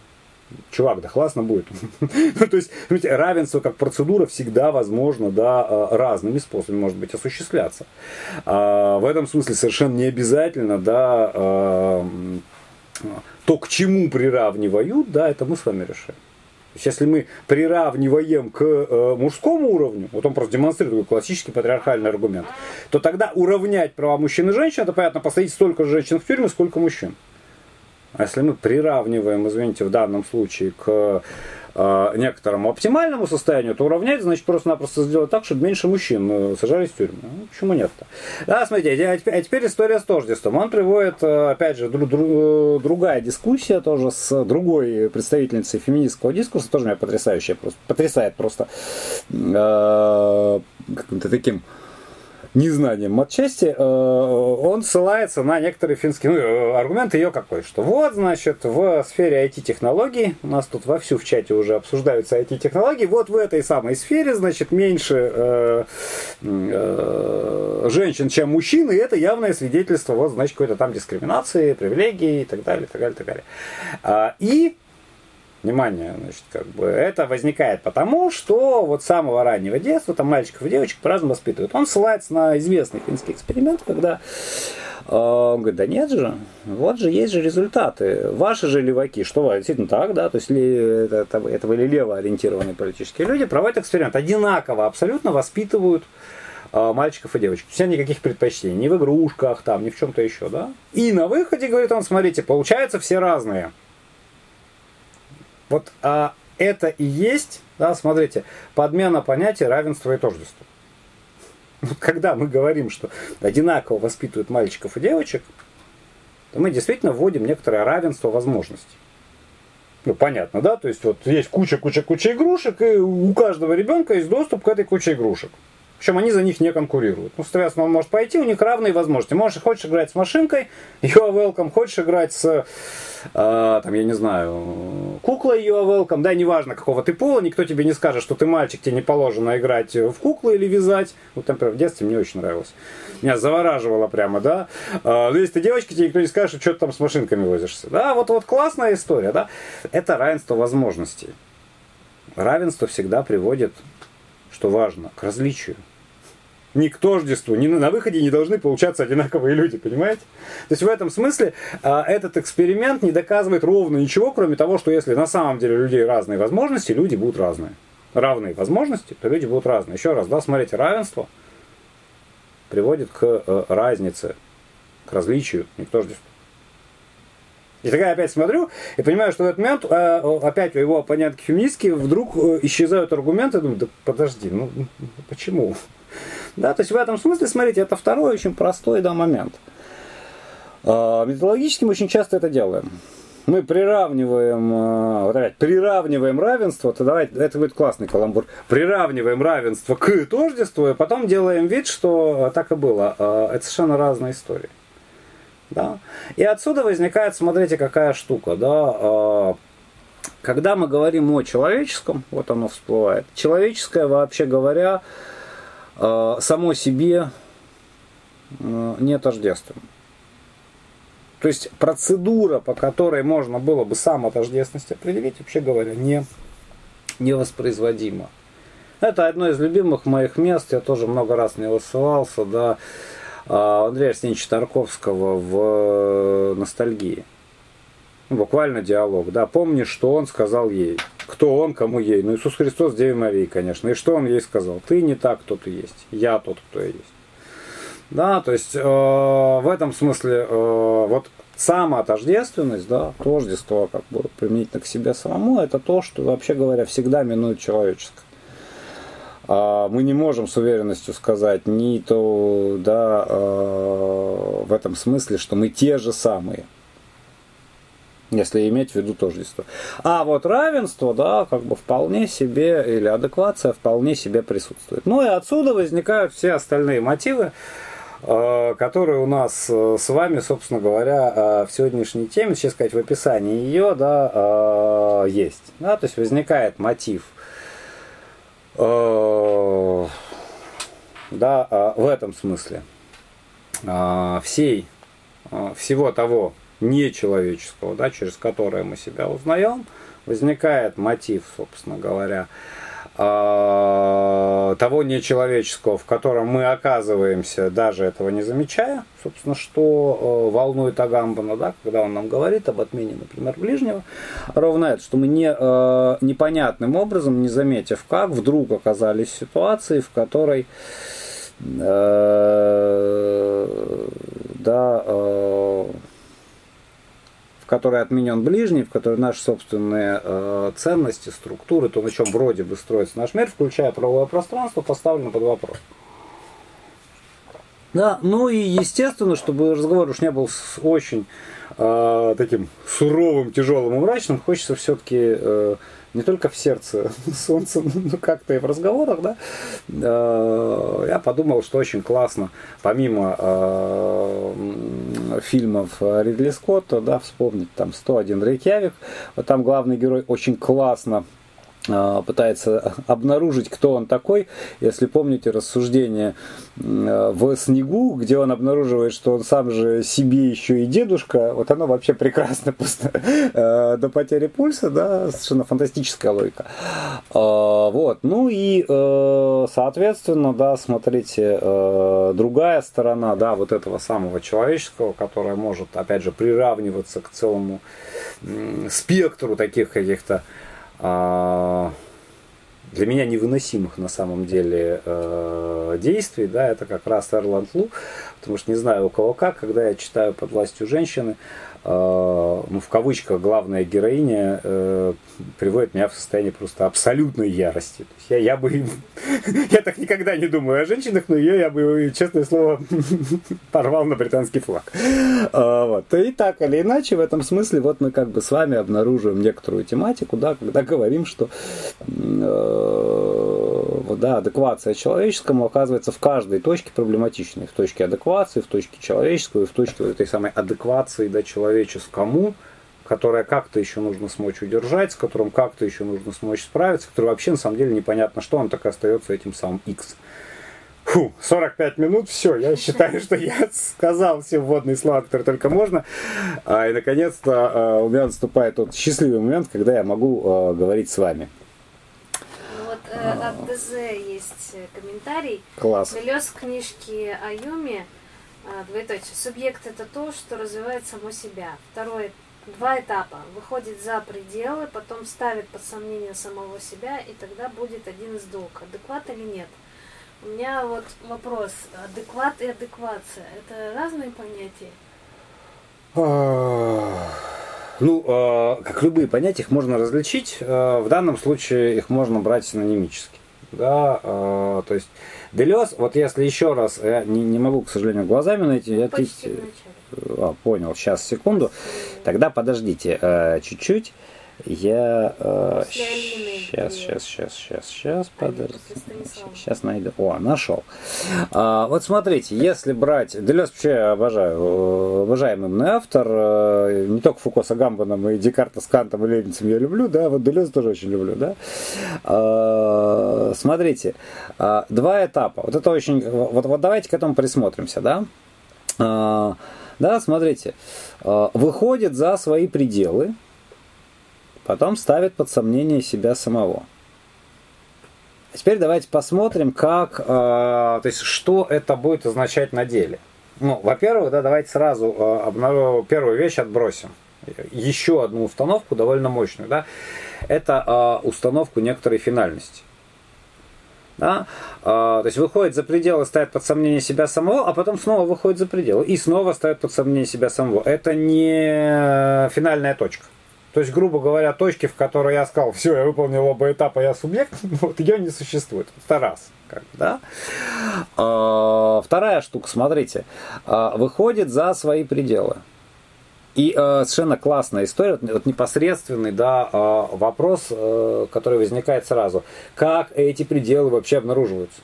Speaker 1: Чувак, да классно будет. ну, то есть, равенство как процедура всегда возможно, да, э, разными способами может быть осуществляться. А, в этом смысле совершенно не обязательно, да, а, то, к чему приравнивают, да, это мы с вами решаем. Если мы приравниваем к э, мужскому уровню, вот он просто демонстрирует такой классический патриархальный аргумент, то тогда уравнять права мужчин и женщин, это понятно, посадить столько женщин в тюрьме, сколько мужчин. А если мы приравниваем, извините, в данном случае к э, некоторому оптимальному состоянию, то уравнять, значит, просто-напросто сделать так, чтобы меньше мужчин э, сажались в тюрьму. Ну, почему нет-то? Да, смотрите, а теперь, а теперь история с тождеством. Он приводит, э, опять же, дру, дру, другая дискуссия тоже с другой представительницей феминистского дискурса, тоже меня потрясающая, просто, потрясает просто э, каким-то таким незнанием матчасти, э, он ссылается на некоторые финские... Ну, э, аргумент ее какой, что вот, значит, в сфере IT-технологий, у нас тут вовсю в чате уже обсуждаются IT-технологии, вот в этой самой сфере, значит, меньше э, э, женщин, чем мужчин, и это явное свидетельство, вот, значит, какой-то там дискриминации, привилегии и так далее, и так далее, и так далее. А, и Внимание, значит, как бы это возникает потому, что вот с самого раннего детства там мальчиков и девочек по-разному воспитывают. Он ссылается на известный финский эксперимент, когда э, он говорит, да нет же, вот же есть же результаты. Ваши же леваки, что вы, действительно так, да, то есть ли, это, это, это были левоориентированные политические люди, проводят эксперимент, одинаково абсолютно воспитывают э, мальчиков и девочек. Все никаких предпочтений, ни в игрушках, там, ни в чем-то еще, да. И на выходе, говорит он, смотрите, получается все разные. Вот а, это и есть, да, смотрите, подмена понятия равенства и тождества. Вот когда мы говорим, что одинаково воспитывают мальчиков и девочек, то мы действительно вводим некоторое равенство возможностей. Ну, понятно, да? То есть вот есть куча-куча-куча игрушек, и у каждого ребенка есть доступ к этой куче игрушек. Причем они за них не конкурируют. Ну, соответственно, он может пойти, у них равные возможности. Можешь, хочешь играть с машинкой, you are welcome, хочешь играть с, э, там, я не знаю, куклой you are welcome, да, неважно какого ты пола, никто тебе не скажет, что ты мальчик, тебе не положено играть в куклы или вязать. Вот, например, в детстве мне очень нравилось. Меня завораживало прямо, да. А, но если ты девочка, тебе никто не скажет, что ты там с машинками возишься. Да, вот, вот классная история, да. Это равенство возможностей. Равенство всегда приводит что важно, к различию. Не к тождеству, не на выходе не должны получаться одинаковые люди, понимаете? То есть в этом смысле а, этот эксперимент не доказывает ровно ничего, кроме того, что если на самом деле у людей разные возможности, люди будут разные. Равные возможности, то люди будут разные. Еще раз, да, смотрите, равенство приводит к э, разнице, к различию, не к тождеству. И тогда я опять смотрю и понимаю, что в этот момент э, опять у его оппонентки феминистки вдруг э, исчезают аргументы. Думаю, да подожди, ну почему? Да, то есть в этом смысле, смотрите, это второй очень простой да, момент. Э, методологически мы очень часто это делаем. Мы приравниваем, э, вот приравниваем равенство, то давайте, это будет классный каламбур, приравниваем равенство к тождеству, и потом делаем вид, что так и было. Это совершенно разные истории. Да? И отсюда возникает, смотрите, какая штука. Да? А, когда мы говорим о человеческом, вот оно всплывает, человеческое, вообще говоря, а, само себе а, не тождественно. То есть процедура, по которой можно было бы самотождественность определить, вообще говоря, не, невоспроизводима. Это одно из любимых моих мест, я тоже много раз не высылался, да, а, Андрея Арсеньевича Тарковского в э, «Ностальгии». Буквально диалог, да, помни, что он сказал ей. Кто он, кому ей? Ну, Иисус Христос, Деве Марии, конечно. И что он ей сказал? Ты не так, кто ты есть. Я тот, кто я есть. Да, то есть э, в этом смысле э, вот самоотождественность, да, тождество как бы применительно к себе самому, это то, что, вообще говоря, всегда минует человеческое. А, мы не можем с уверенностью сказать ни то, да, а, в этом смысле, что мы те же самые. Если иметь в виду тождество. А вот равенство, да, как бы вполне себе, или адеквация вполне себе присутствует. Ну и отсюда возникают все остальные мотивы, а, которые у нас э, с вами, собственно говоря, в сегодняшней теме, сейчас сказать, в описании ее, да, есть. Да, то есть возникает мотив – Э, да, в этом смысле всей, всего того нечеловеческого, да, через которое мы себя узнаем, возникает мотив, собственно говоря, а, того нечеловеческого, в котором мы оказываемся, даже этого не замечая, собственно, что э, волнует Агамбана, да, когда он нам говорит об отмене, например, ближнего, ровно это, что мы не, э, непонятным образом, не заметив как, вдруг оказались в ситуации, в которой э, да, которой отменен ближний, в которой наши собственные э, ценности, структуры, то, на чем вроде бы строится наш мир, включая правовое пространство, поставлено под вопрос. Да, ну и естественно, чтобы разговор уж не был с очень э, таким суровым, тяжелым и мрачным, хочется все-таки э, не только в сердце солнца, но как-то и в разговорах, да, э, я подумал, что очень классно, помимо э, фильмов Ридли Скотта, да, вспомнить там 101 Рейкьявик, там главный герой очень классно пытается обнаружить, кто он такой. Если помните рассуждение в снегу, где он обнаруживает, что он сам же себе еще и дедушка, вот оно вообще прекрасно просто э, до потери пульса, да, совершенно фантастическая логика. А, вот, ну и, э, соответственно, да, смотрите, э, другая сторона, да, вот этого самого человеческого, которая может, опять же, приравниваться к целому спектру таких каких-то а, для меня невыносимых на самом деле э, действий, да, это как раз Эрланд Лу, потому что не знаю у кого как, когда я читаю под властью женщины, ну, в кавычках, главная героиня э, приводит меня в состояние просто абсолютной ярости. То есть я, я бы... я так никогда не думаю о женщинах, но ее я бы, честное слово, порвал на британский флаг. А, вот. И так или иначе, в этом смысле, вот мы как бы с вами обнаруживаем некоторую тематику, да, когда говорим, что э, да, адеквация человеческому оказывается в каждой точке проблематичной. В точке адеквации, в точке человеческого в точке этой самой адеквации да, человеческому, которое как-то еще нужно смочь удержать, с которым как-то еще нужно смочь справиться, который вообще на самом деле непонятно что, он так и остается этим самым X. Фу, 45 минут, все, я считаю, что я сказал все вводные слова, которые только можно. А, и, наконец-то, а, у меня наступает тот счастливый момент, когда я могу а, говорить с вами.
Speaker 2: Э, от ДЗ есть э, комментарий.
Speaker 1: Класс.
Speaker 2: Делес в книжке Аюми, а, двоеточие, субъект это то, что развивает само себя. Второе, два этапа. Выходит за пределы, потом ставит под сомнение самого себя, и тогда будет один из двух. Адекват или нет? У меня вот вопрос. Адекват и адеквация. Это разные понятия?
Speaker 1: Ну, э, как любые понятия, их можно различить. Э, В данном случае их можно брать синонимически. Да, э, то есть Делес, вот если еще раз, я не, не могу, к сожалению, глазами найти, я
Speaker 2: Почти начале.
Speaker 1: а, понял, сейчас, секунду. Тогда подождите э, чуть-чуть. Я
Speaker 2: Алины
Speaker 1: сейчас, сейчас, сейчас, сейчас, сейчас, подожди. Сейчас найду. О, нашел. А, вот смотрите, если брать... Делес вообще обожаю. э, Обожаемый умный автор. э, Не только Фуко с Агамбаном и Декарта с Кантом и Лейбницем я люблю, да, вот Делес тоже очень люблю, да. А, Смотрите, а, два этапа. Вот это очень... Вот, вот давайте к этому присмотримся, да. А, Да, смотрите. А, Выходит за свои пределы, потом ставит под сомнение себя самого. А Теперь давайте посмотрим, как, э, то есть, что это будет означать на деле. Ну, во-первых, да, давайте сразу э, обнару- первую вещь отбросим. Еще одну установку довольно мощную, да. Это э, установку некоторой финальности. Да? А, то есть выходит за пределы, ставит под сомнение себя самого, а потом снова выходит за пределы и снова ставит под сомнение себя самого. Это не финальная точка. То есть, грубо говоря, точки, в которой я сказал, все, я выполнил оба этапа, я субъект, вот ее не существует. Это раз. Как, да? А, вторая штука, смотрите, а, выходит за свои пределы. И э, совершенно классная история, вот непосредственный да, э, вопрос, э, который возникает сразу. Как эти пределы вообще обнаруживаются?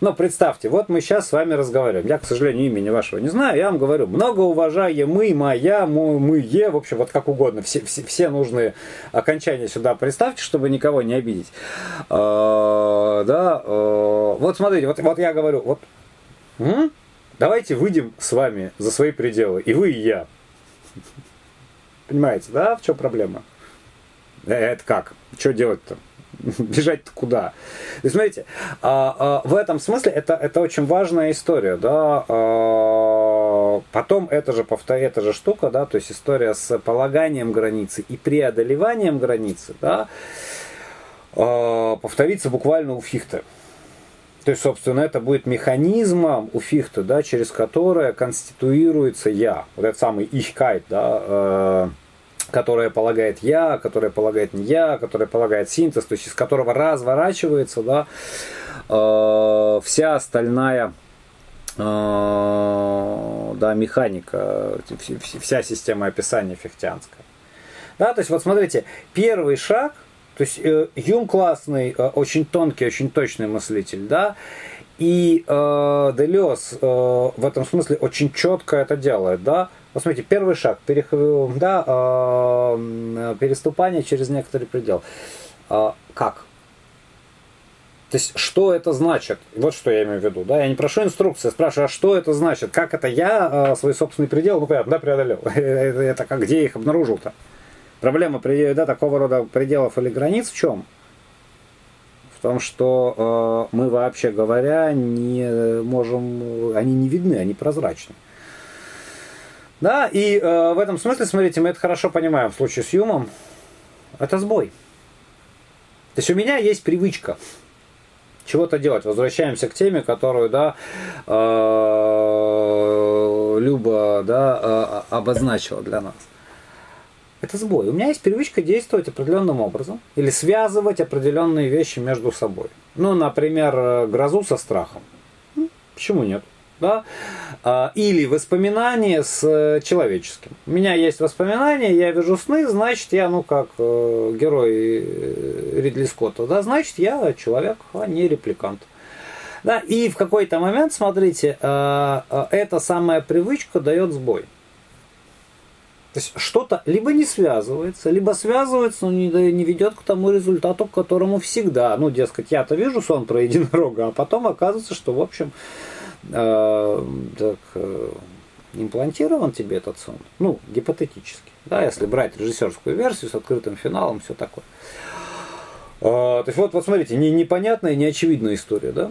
Speaker 1: Ну, представьте, вот мы сейчас с вами разговариваем. Я, к сожалению, имени вашего не знаю. Я вам говорю, многоуважаемый, моя, мой, мы, е, в общем, вот как угодно. Все, все, все нужные окончания сюда представьте, чтобы никого не обидеть. Э, да, э, вот смотрите, вот, вот я говорю, вот м? давайте выйдем с вами за свои пределы. И вы, и я. Понимаете, да, в чем проблема? Э, Это как? Что делать-то? Бежать-то куда? То есть, смотрите, а, а, в этом смысле это, это очень важная история, да. а, потом это же, повтор, эта же штука, да, то есть история с полаганием границы и преодолеванием границы, да, повторится буквально у Фихта. То есть, собственно, это будет механизмом у Фихта, да, через которое конституируется я. Вот этот самый Ихкайт, да, э, которое полагает я, которое полагает не я, которое полагает синтез, то есть из которого разворачивается да, э, вся остальная э, да, механика, вс- вся система описания фихтианская. Да, то есть вот смотрите, первый шаг, то есть э, Юм классный, э, очень тонкий, очень точный мыслитель, да, и э, Делес э, в этом смысле очень четко это делает, да. Вот смотрите, первый шаг, перех... да, э, переступание через некоторый предел. Э, как? То есть, что это значит? Вот что я имею в виду. Да? Я не прошу инструкции, спрашиваю, а что это значит? Как это я э, свой собственный предел, ну понятно, да, преодолел? это, как, где я их обнаружил-то? Проблема да, такого рода пределов или границ в чем? В том, что э, мы вообще говоря не можем, они не видны, они прозрачны. Да, и э, в этом смысле, смотрите, мы это хорошо понимаем в случае с Юмом. Это сбой. То есть у меня есть привычка чего-то делать. Возвращаемся к теме, которую, да, э, Люба, да, э, обозначила для нас. Это сбой. У меня есть привычка действовать определенным образом или связывать определенные вещи между собой. Ну, например, э, грозу со страхом. Почему нет? Да? А, Или воспоминания с э, человеческим. У меня есть воспоминания, я вижу сны, значит, я, ну, как э, герой э, Ридли Скотта, да, значит, я человек, а не репликант. Да, и в какой-то момент, смотрите, эта самая привычка дает сбой. То есть что-то либо не связывается, либо связывается, но не, не ведет к тому результату, к которому всегда. Ну, дескать, я-то вижу сон про единорога, а потом оказывается, что, в общем, э, так, э, имплантирован тебе этот сон. Ну, гипотетически. Да, если брать режиссерскую версию с открытым финалом, все такое. А, то есть вот, вот смотрите, не, непонятная, неочевидная история, да?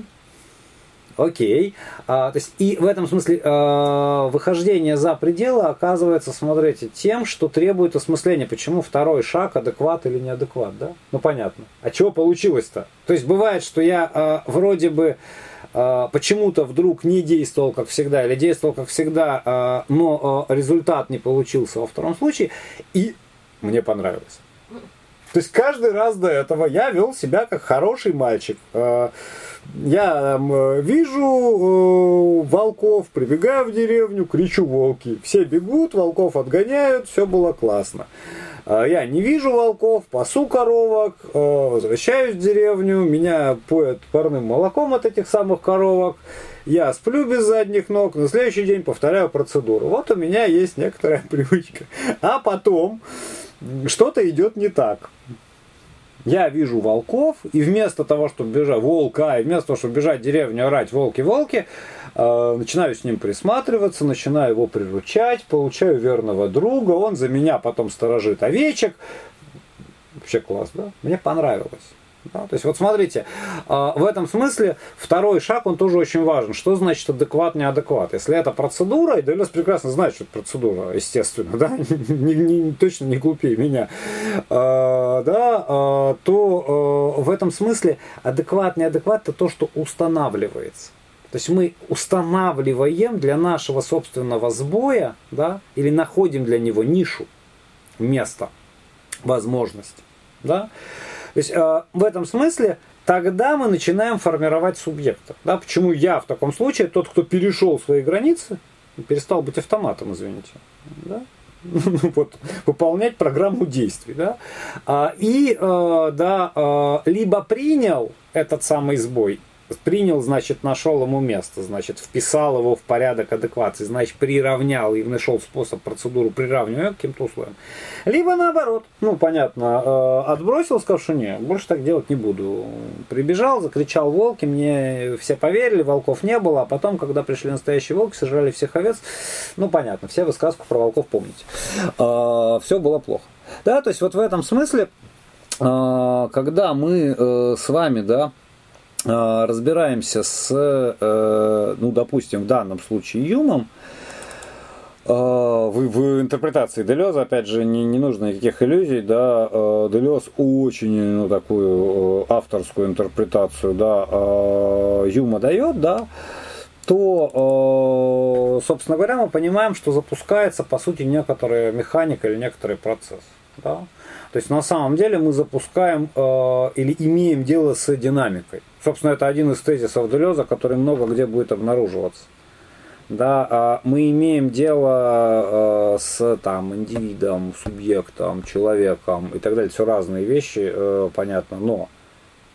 Speaker 1: Окей. А, то есть и в этом смысле а, выхождение за пределы оказывается, смотрите, тем, что требует осмысления. Почему второй шаг адекват или неадекват, да? Ну понятно. А чего получилось-то? То есть бывает, что я а, вроде бы почему-то вдруг не действовал как всегда или действовал как всегда, а, но а, результат не получился во втором случае, и мне понравилось. То есть каждый раз до этого я вел себя как хороший мальчик. А, я э, вижу э, волков, прибегаю в деревню, кричу волки. Все бегут, волков отгоняют, все было классно. А я не вижу волков, пасу коровок, э, возвращаюсь в деревню, меня поят парным молоком от этих самых коровок. Я сплю без задних ног, на следующий день повторяю процедуру. Вот у меня есть некоторая привычка. А потом что-то идет не так я вижу волков, и вместо того, чтобы бежать, волка, и вместо того, чтобы бежать в деревню, орать волки-волки, э, начинаю с ним присматриваться, начинаю его приручать, получаю верного друга, он за меня потом сторожит овечек. Вообще класс, да? Мне понравилось. Да? То есть вот смотрите, а, в этом смысле второй шаг, он тоже очень важен. Что значит адекват, неадекват? Если это процедура, и Делес прекрасно знает, что это процедура, естественно, да? не, не, точно не глупее меня, а, да, а, то в этом смысле адекват, неадекват это то, что устанавливается. То есть мы устанавливаем для нашего собственного сбоя, да, или находим для него нишу, место, возможность. Да? То есть э, в этом смысле тогда мы начинаем формировать субъекта. Да? Почему я в таком случае тот, кто перешел свои границы, перестал быть автоматом, извините. Да? вот, выполнять программу действий. Да? А, и э, да, э, либо принял этот самый сбой принял, значит, нашел ему место, значит, вписал его в порядок адеквации, значит, приравнял и нашел способ, процедуру приравнивания к каким-то условиям. Либо наоборот, ну, понятно, э, отбросил, сказал, что нет, больше так делать не буду. Прибежал, закричал волки, мне все поверили, волков не было, а потом, когда пришли настоящие волки, сожрали всех овец, ну, понятно, все вы сказку про волков помните. Э, все было плохо. Да, то есть вот в этом смысле, э, когда мы с вами, да, разбираемся с, э, ну, допустим, в данном случае Юмом, э, в, в интерпретации Делеза, опять же, не, не нужно никаких иллюзий, да, Делез очень, ну, такую авторскую интерпретацию, да, Юма дает, да, то, собственно говоря, мы понимаем, что запускается, по сути, некоторая механика или некоторый процесс, да. То есть на самом деле мы запускаем э, или имеем дело с динамикой. Собственно, это один из тезисов Делеза, который много где будет обнаруживаться. Да, а мы имеем дело э, с там, индивидом, субъектом, человеком и так далее. Все разные вещи, э, понятно. Но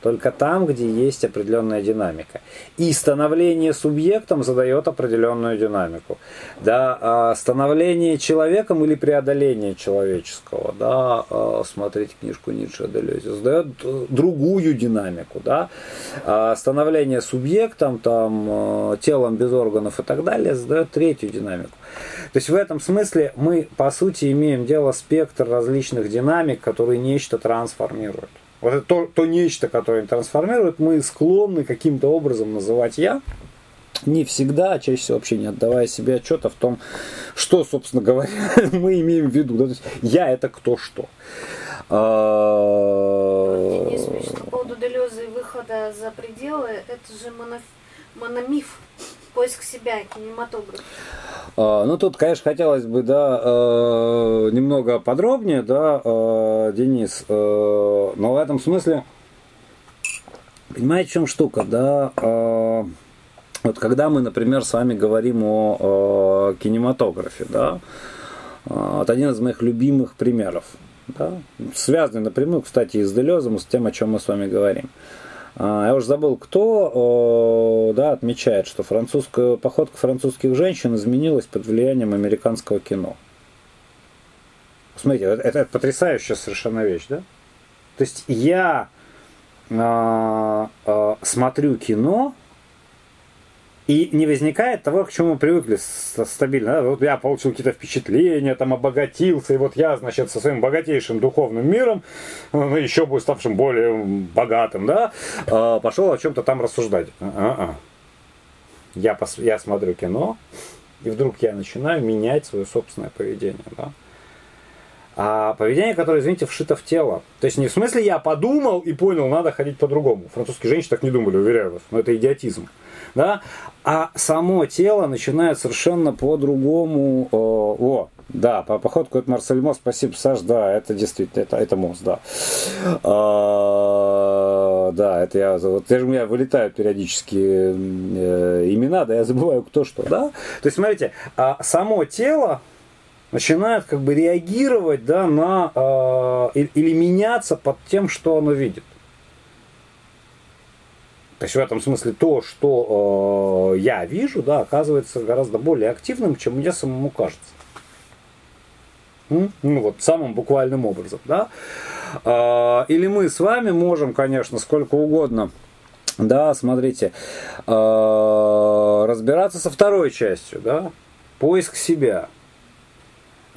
Speaker 1: только там, где есть определенная динамика. И становление субъектом задает определенную динамику. Да, а становление человеком или преодоление человеческого, да, а, смотреть книжку Ницше о Делезе, задает другую динамику. Да. А становление субъектом, там, э, телом без органов и так далее задает третью динамику. То есть в этом смысле мы, по сути, имеем дело спектр различных динамик, которые нечто трансформируют. Вот это то, то нечто, которое трансформирует, мы склонны каким-то образом называть я, не всегда, а чаще всего вообще не отдавая себе отчета в том, что, собственно говоря, мы имеем в виду. Да? То есть я это кто что.
Speaker 2: А, по поводу Делеза и выхода за пределы, это же мономиф поиск себя, кинематограф.
Speaker 1: А, ну, тут, конечно, хотелось бы, да, э, немного подробнее, да, э, Денис, э, но в этом смысле, понимаете, в чем штука, да, вот когда мы, например, с вами говорим о, кинематографе, да, вот один из моих любимых примеров, да, связанный напрямую, кстати, и с Делезом, с тем, о чем мы с вами говорим. А, я уже забыл, кто да, отмечает, что французская, походка французских женщин изменилась под влиянием американского кино. Смотрите, это, это потрясающая совершенно вещь, да? То есть я а, а, смотрю кино И не возникает того, к чему мы привыкли стабильно. Вот я получил какие-то впечатления, там обогатился, и вот я, значит, со своим богатейшим духовным миром, ну, еще бы ставшим более богатым, да, а, пошел о чем-то там рассуждать. А-а. Я, пос... я смотрю кино, и вдруг я начинаю менять свое собственное поведение. Да? А поведение, которое, извините, вшито в тело. То есть не в смысле я подумал и понял, надо ходить по-другому. Французские женщины так не думали, уверяю вас. Но это идиотизм да, а само тело начинает совершенно по-другому, о, да, по походку это Марсель Мос, спасибо, Саш, да, это действительно, это, это Мос, да. А, да, это я, вот я же у меня вылетают периодически э, имена, да, я забываю кто что, да. То есть, смотрите, а само тело начинает как бы реагировать, да, на, э, или меняться под тем, что оно видит. То есть в этом смысле то, что э, я вижу, да, оказывается гораздо более активным, чем мне самому кажется. Ну вот самым буквальным образом, да. Э, или мы с вами можем, конечно, сколько угодно да, смотрите, э, разбираться со второй частью, да, поиск себя.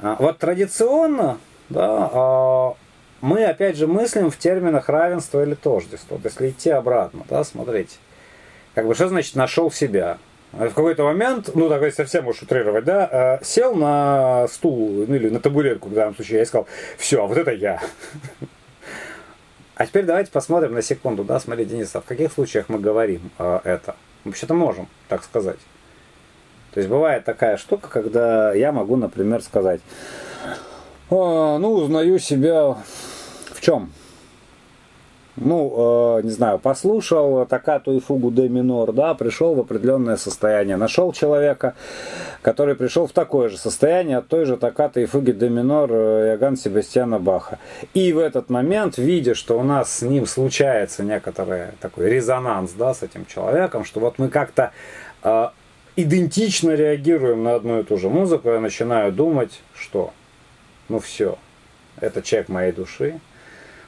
Speaker 1: А, вот традиционно, да, а, мы опять же мыслим в терминах равенства или тождества. Вот если идти обратно, да, смотрите. Как бы что значит нашел себя? В какой-то момент, ну так совсем уж утрировать, да, э, сел на стул ну, или на табуретку, в данном случае, я сказал, все, вот это я. А теперь давайте посмотрим на секунду, да, смотри, Денис, а в каких случаях мы говорим э, это? Вообще-то можем так сказать. То есть бывает такая штука, когда я могу, например, сказать, ну, узнаю себя чем? Ну, э, не знаю, послушал токкату и фугу де минор, да, пришел в определенное состояние. Нашел человека, который пришел в такое же состояние от той же токкаты и фуги де минор э, Иоганн Себастьяна Баха. И в этот момент, видя, что у нас с ним случается некоторый такой резонанс, да, с этим человеком, что вот мы как-то э, идентично реагируем на одну и ту же музыку, я начинаю думать, что, ну все, это человек моей души,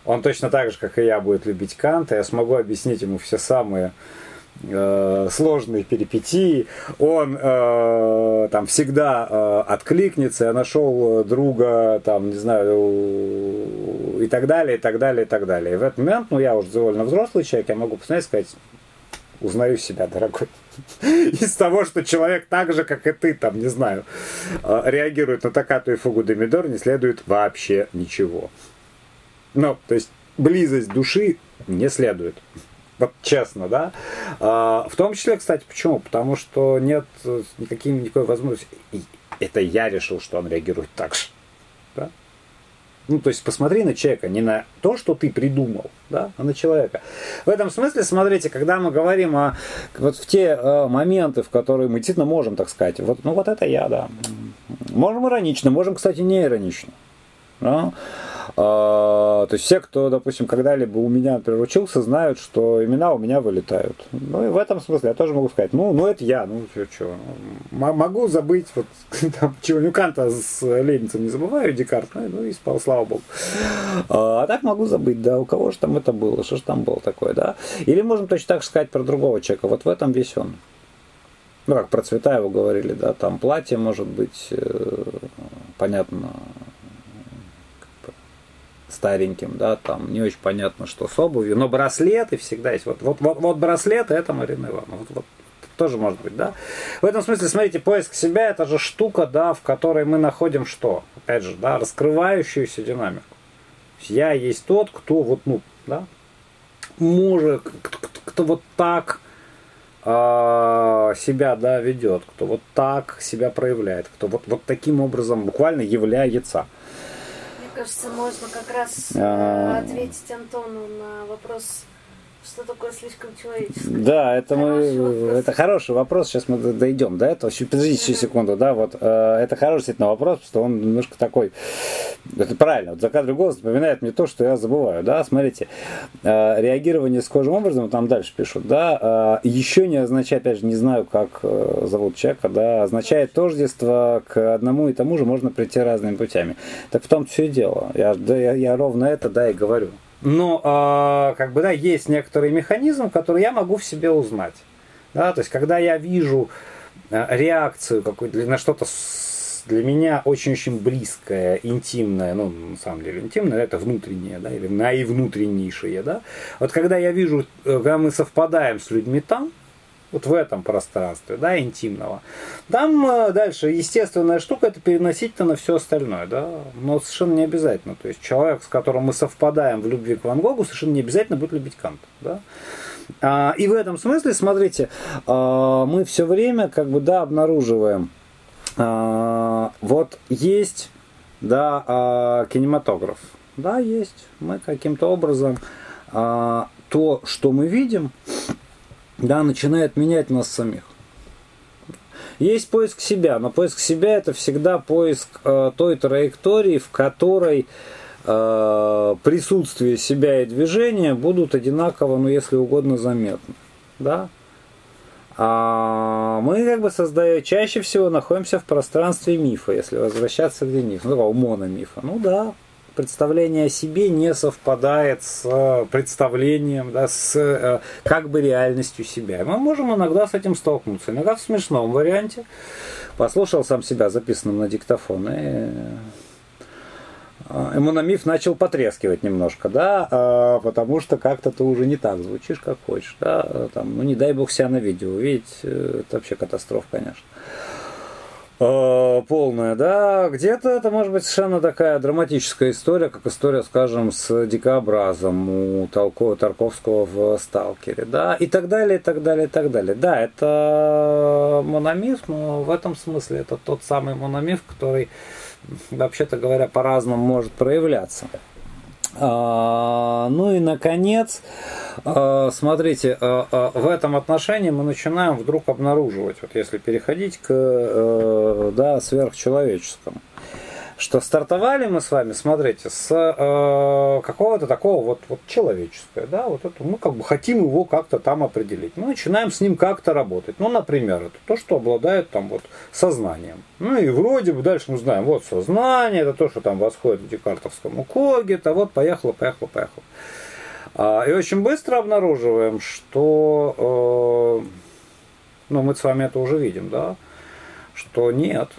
Speaker 1: он точно так же, как и я, будет любить Канта. Я смогу объяснить ему все самые э, сложные перипетии. Он э, там всегда э, откликнется. Я нашел друга, там, не знаю, и так далее, и так далее, и так далее. И в этот момент, ну, я уже довольно взрослый человек, я могу посмотреть и сказать, узнаю себя, дорогой. Из того, что человек так же, как и ты, там, не знаю, э, реагирует на токату и фугу Демидор, не следует вообще ничего. Ну, то есть близость души не следует. Вот честно, да. А, в том числе, кстати, почему? Потому что нет никаким, никакой возможности. И это я решил, что он реагирует так же. Да? Ну, то есть посмотри на человека, не на то, что ты придумал, да, а на человека. В этом смысле, смотрите, когда мы говорим о вот в те э, моменты, в которые мы действительно можем, так сказать, вот, ну вот это я, да. Можем иронично, можем, кстати, не иронично. Да? А, то есть все, кто, допустим, когда-либо у меня, например, учился, знают, что имена у меня вылетают. Ну и в этом смысле я тоже могу сказать, ну, ну это я, ну что, что. Могу забыть, вот там, чего не Канта с Ленинцем не забываю, Декарт, ну, ну и спал, слава богу. А, а так могу забыть, да, у кого же там это было, что же там было такое, да. Или можем точно так же сказать про другого человека, вот в этом весь он ну, как про Цветаева говорили, да, там платье может быть, э, понятно, стареньким, да, там не очень понятно, что с обувью, но браслеты всегда есть. Вот, вот, вот, вот браслеты это Марина Ивановна. Вот, вот, тоже может быть, да. В этом смысле, смотрите, поиск себя это же штука, да, в которой мы находим что? Опять же, да, раскрывающуюся динамику. Я есть тот, кто вот, ну, да, может, кто, вот так э, себя, да, ведет, кто вот так себя проявляет, кто вот, вот таким образом буквально является
Speaker 2: кажется, можно как раз а... ответить Антону на вопрос что такое слишком человеческое?
Speaker 1: Да, это хороший мы, вопрос. это хороший вопрос. Сейчас мы дойдем до этого. Подождите еще секунду, да, вот э, это хороший действительно вопрос, что он немножко такой. Это правильно. Вот закадровый голос напоминает мне то, что я забываю, да. Смотрите, э, реагирование схожим образом, там дальше пишут, да, э, еще не означает, опять же, не знаю, как э, зовут человека, да, означает тождество к одному и тому же можно прийти разными путями. Так в том все дело. Я, да, я, я ровно это, да, и говорю. Но, э, как бы, да, есть некоторый механизм, который я могу в себе узнать. Да, то есть, когда я вижу э, реакцию какую-то на что-то для меня очень-очень близкое, интимное, ну, на самом деле, интимное, это внутреннее, да, или наивнутреннейшее, да. Вот когда я вижу, э, когда мы совпадаем с людьми там, вот в этом пространстве, да, интимного. Там э, дальше естественная штука это переносить-то на все остальное, да, но совершенно не обязательно. То есть человек, с которым мы совпадаем в любви к Ван Гогу, совершенно не обязательно будет любить Канта, да. А, и в этом смысле, смотрите, а, мы все время как бы, да, обнаруживаем, а, вот есть, да, кинематограф, да, есть, мы каким-то образом то, что мы видим, да, начинает менять нас самих. Есть поиск себя, но поиск себя это всегда поиск э, той траектории, в которой э, присутствие себя и движения будут одинаково, ну если угодно, заметны. Да? А мы как бы создаем, чаще всего находимся в пространстве мифа, если возвращаться к мифу, ну, такого мономифа. Ну да, представление о себе не совпадает с э, представлением, да, с э, как бы реальностью себя. Мы можем иногда с этим столкнуться. Иногда в смешном варианте. Послушал сам себя записанным на диктофон и Эмономиф начал потрескивать немножко, да, потому что как-то ты уже не так звучишь, как хочешь, да, там, ну не дай бог себя на видео увидеть, э, это вообще катастрофа, конечно. Э, полная, да, где-то это может быть совершенно такая драматическая история, как история, скажем, с дикообразом у Толко, Тарковского в «Сталкере», да, и так далее, и так далее, и так далее. Да, это мономиф, но в этом смысле это тот самый мономиф, который, вообще-то говоря, по-разному может проявляться. А, ну и наконец, а, смотрите, а, в этом отношении мы начинаем вдруг обнаруживать, вот если переходить к э, да, сверхчеловеческому что стартовали мы с вами, смотрите, с э, какого-то такого вот, вот человеческого, да, вот это, мы как бы хотим его как-то там определить. Мы начинаем с ним как-то работать. Ну, например, это то, что обладает там вот сознанием. Ну и вроде бы дальше мы знаем, вот сознание, это то, что там восходит к декартовскому коге, это вот поехало, поехало, поехало. А, и очень быстро обнаруживаем, что, э, ну, мы с вами это уже видим, да, что нет,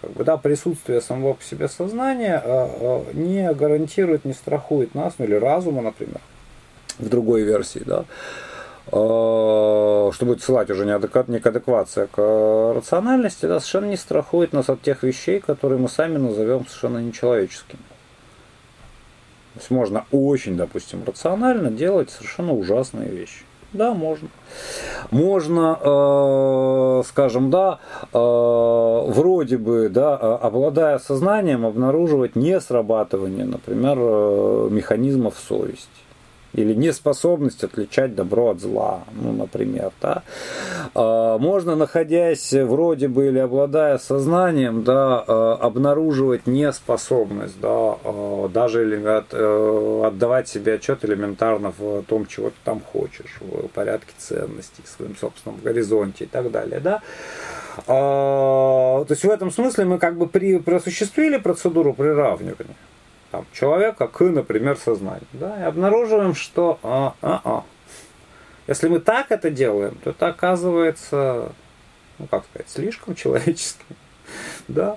Speaker 1: как бы, да, присутствие самого по себе сознания а, а, не гарантирует, не страхует нас, ну или разума, например, в другой версии, да, а, что будет ссылать уже не, адекват, не к адеквации, к рациональности, да, совершенно не страхует нас от тех вещей, которые мы сами назовем совершенно нечеловеческими. То есть можно очень, допустим, рационально делать совершенно ужасные вещи. Да, можно. Можно, э, скажем, да, э, вроде бы, да, э, обладая сознанием, обнаруживать несрабатывание, например, э, механизмов совести или неспособность отличать добро от зла, ну, например, да. А, можно, находясь вроде бы или обладая сознанием, да, а, обнаруживать неспособность, да, а, даже или э, отдавать себе отчет элементарно в том, чего ты там хочешь, в порядке ценностей, в своем собственном горизонте и так далее, да. То есть в этом смысле мы как бы при, просуществили процедуру приравнивания там, человека к, например, сознанию. Да, и обнаруживаем, что а, а, а. если мы так это делаем, то это оказывается, ну как сказать, слишком человеческим. да.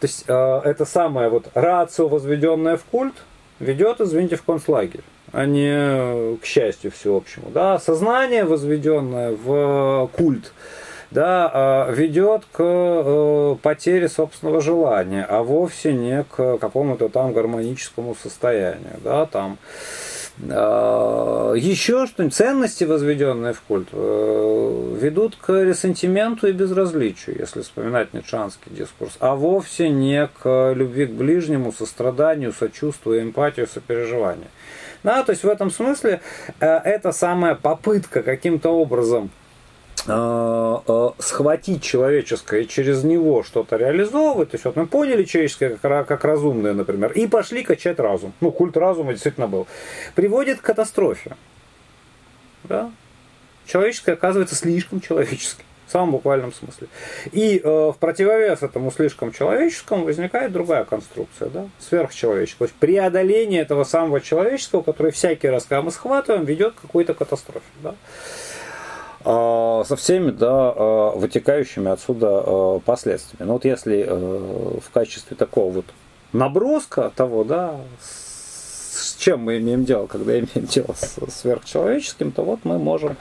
Speaker 1: То есть э, это самое вот рацио, возведенное в культ, ведет, извините, в концлагерь, а не к счастью всеобщему. Да? Сознание, возведенное в культ, да, а, ведет к э, потере собственного желания, а вовсе не к какому-то там гармоническому состоянию. Да, там. А, Еще что-нибудь, ценности, возведенные в культ, э, ведут к ресентименту и безразличию, если вспоминать ницшанский дискурс, а вовсе не к любви к ближнему, состраданию, сочувствию, эмпатию, сопереживанию. Да, то есть в этом смысле э, это самая попытка каким-то образом схватить человеческое и через него что-то реализовывать. То есть вот мы поняли человеческое как, как разумное, например, и пошли качать разум. Ну, культ разума действительно был. Приводит к катастрофе. Да? Человеческое оказывается слишком человеческим. В самом буквальном смысле. И э, в противовес этому слишком человеческому возникает другая конструкция, да, сверхчеловеческая. То есть преодоление этого самого человеческого, который всякий раз, когда мы схватываем, ведет к какой-то катастрофе. Да. Э, со всеми да, э, вытекающими отсюда э, последствиями. Ну вот если э, в качестве такого вот наброска того, да, с чем мы имеем дело, когда имеем дело с сверхчеловеческим, то вот мы можем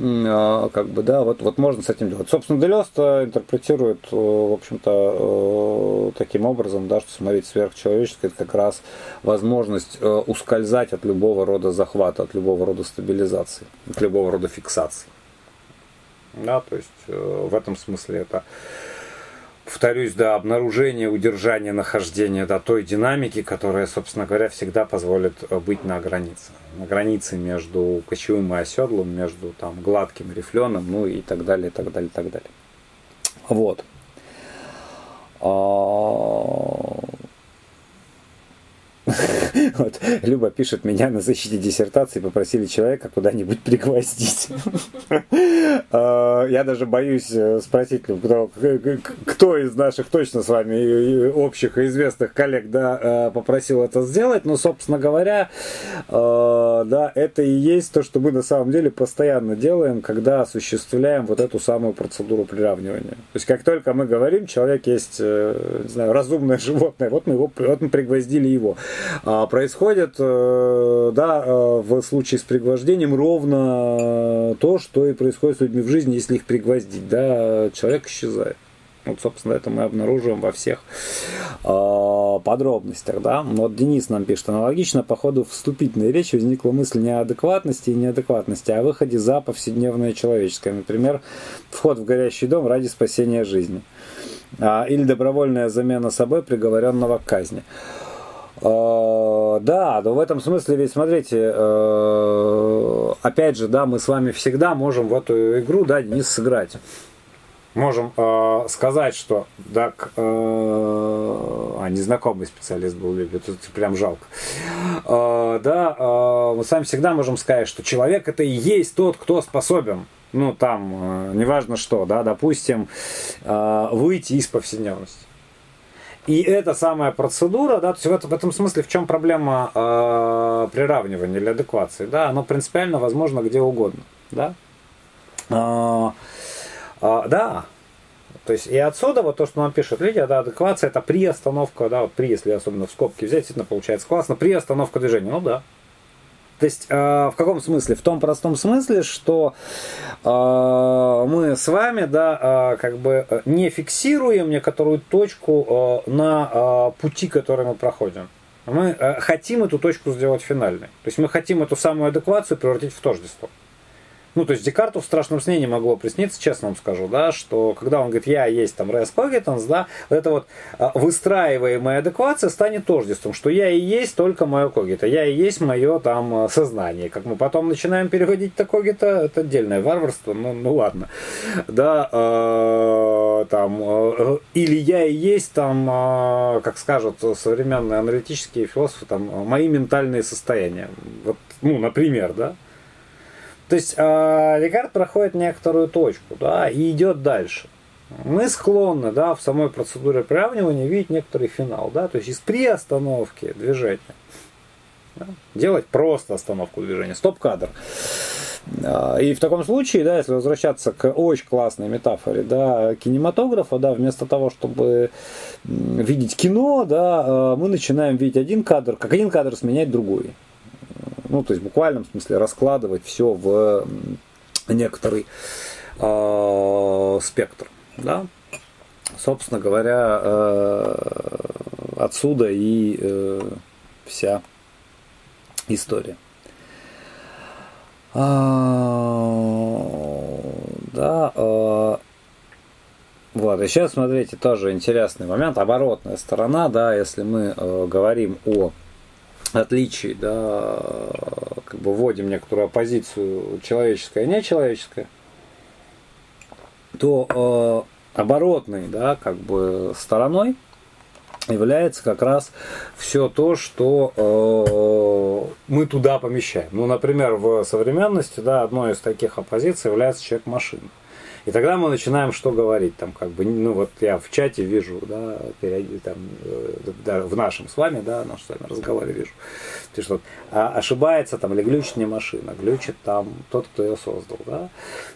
Speaker 1: а, как бы, да, вот, вот можно с этим делать. Собственно, Делест интерпретирует, э, в общем-то, э, таким образом, да, что смотреть сверхчеловеческое, это как раз возможность ускользать от любого рода захвата, от любого рода стабилизации, от любого рода фиксации. Да, то есть в этом смысле это повторюсь, да, обнаружение, удержание, нахождение да, той динамики, которая, собственно говоря, всегда позволит э, быть на границе. На границе между кочевым и оседлым, между там, гладким рифленым, ну и так далее, и так далее, и так далее. Вот. Вот. Люба пишет, меня на защите диссертации попросили человека куда-нибудь пригвоздить. А, я даже боюсь э, спросить, кто, кто из наших точно с вами общих и известных коллег да, э, попросил это сделать. Но, собственно говоря, э, да, это и есть то, что мы на самом деле постоянно делаем, когда осуществляем вот эту самую процедуру приравнивания. То есть, как только мы говорим, человек есть, не знаю, разумное животное, вот мы его вот мы пригвоздили его. А, происходит э, да, э, в случае с пригвождением ровно то, что и происходит с людьми в жизни, если их пригвоздить. Да, человек исчезает. Вот, собственно, это мы обнаруживаем во всех э, подробностях. Да? Вот Денис нам пишет, аналогично по ходу вступительной речи возникла мысль не о адекватности и неадекватности, а о выходе за повседневное человеческое. Например, вход в горящий дом ради спасения жизни. А, или добровольная замена собой приговоренного к казни. Да, но в этом смысле ведь, смотрите, э, опять же, да, мы с вами всегда можем в эту игру, да, Денис, сыграть. Можем э, сказать, что э, а незнакомый специалист был, это прям жалко. Э, да, э, мы с вами всегда можем сказать, что человек это и есть тот, кто способен ну там, э, неважно что, да, допустим, э, выйти из повседневности. И эта самая процедура, да, то есть в, этом, в этом смысле в чем проблема э, приравнивания или адеквации, да, оно принципиально возможно где угодно, да. Э, э, да, то есть и отсюда вот то, что нам пишут люди, да, адеквация это приостановка, да, вот при, если особенно в скобки взять, действительно получается классно, приостановка движения, ну да, то есть э, в каком смысле? В том простом смысле, что э, мы с вами, да, э, как бы не фиксируем некоторую точку э, на э, пути, который мы проходим. Мы э, хотим эту точку сделать финальной. То есть мы хотим эту самую адеквацию превратить в тождество. Ну, то есть Декарту в страшном сне не могло присниться, честно вам скажу, да, что когда он говорит, я есть там res cogitans, да, вот это вот а, выстраиваемая адеквация станет тождеством, что я и есть только мое когито, я и есть мое там сознание. Как мы потом начинаем переводить это когито, это отдельное варварство, ну, ну ладно, да, э, там, или я и есть там, как скажут современные аналитические философы, там, мои ментальные состояния, вот, ну, например, да, то есть э, Лекард проходит некоторую точку, да, и идет дальше. Мы склонны, да, в самой процедуре приравнивания видеть некоторый финал, да, то есть из приостановки движения да, делать просто остановку движения, стоп-кадр. А, и в таком случае, да, если возвращаться к очень классной метафоре, да, кинематографа, да, вместо того, чтобы видеть кино, да, а, мы начинаем видеть один кадр, как один кадр сменять другой ну, то есть в буквальном смысле раскладывать все в некоторый э, спектр, да. Собственно говоря, э, отсюда и э, вся история. А, да, э, вот, и сейчас смотрите, тоже интересный момент, оборотная сторона, да, если мы э, говорим о отличий, да, как бы вводим некоторую оппозицию человеческое и нечеловеческое, то э, оборотной, да, как бы стороной является как раз все то, что э, мы туда помещаем. Ну, например, в современности, да, одной из таких оппозиций является человек-машина. И тогда мы начинаем что говорить, там, как бы, ну, вот я в чате вижу, да, там, да, в нашем с вами, да, наш с вами разговоре вижу, ты что а ошибается там или глючит не машина, глючит там тот, кто ее создал, да.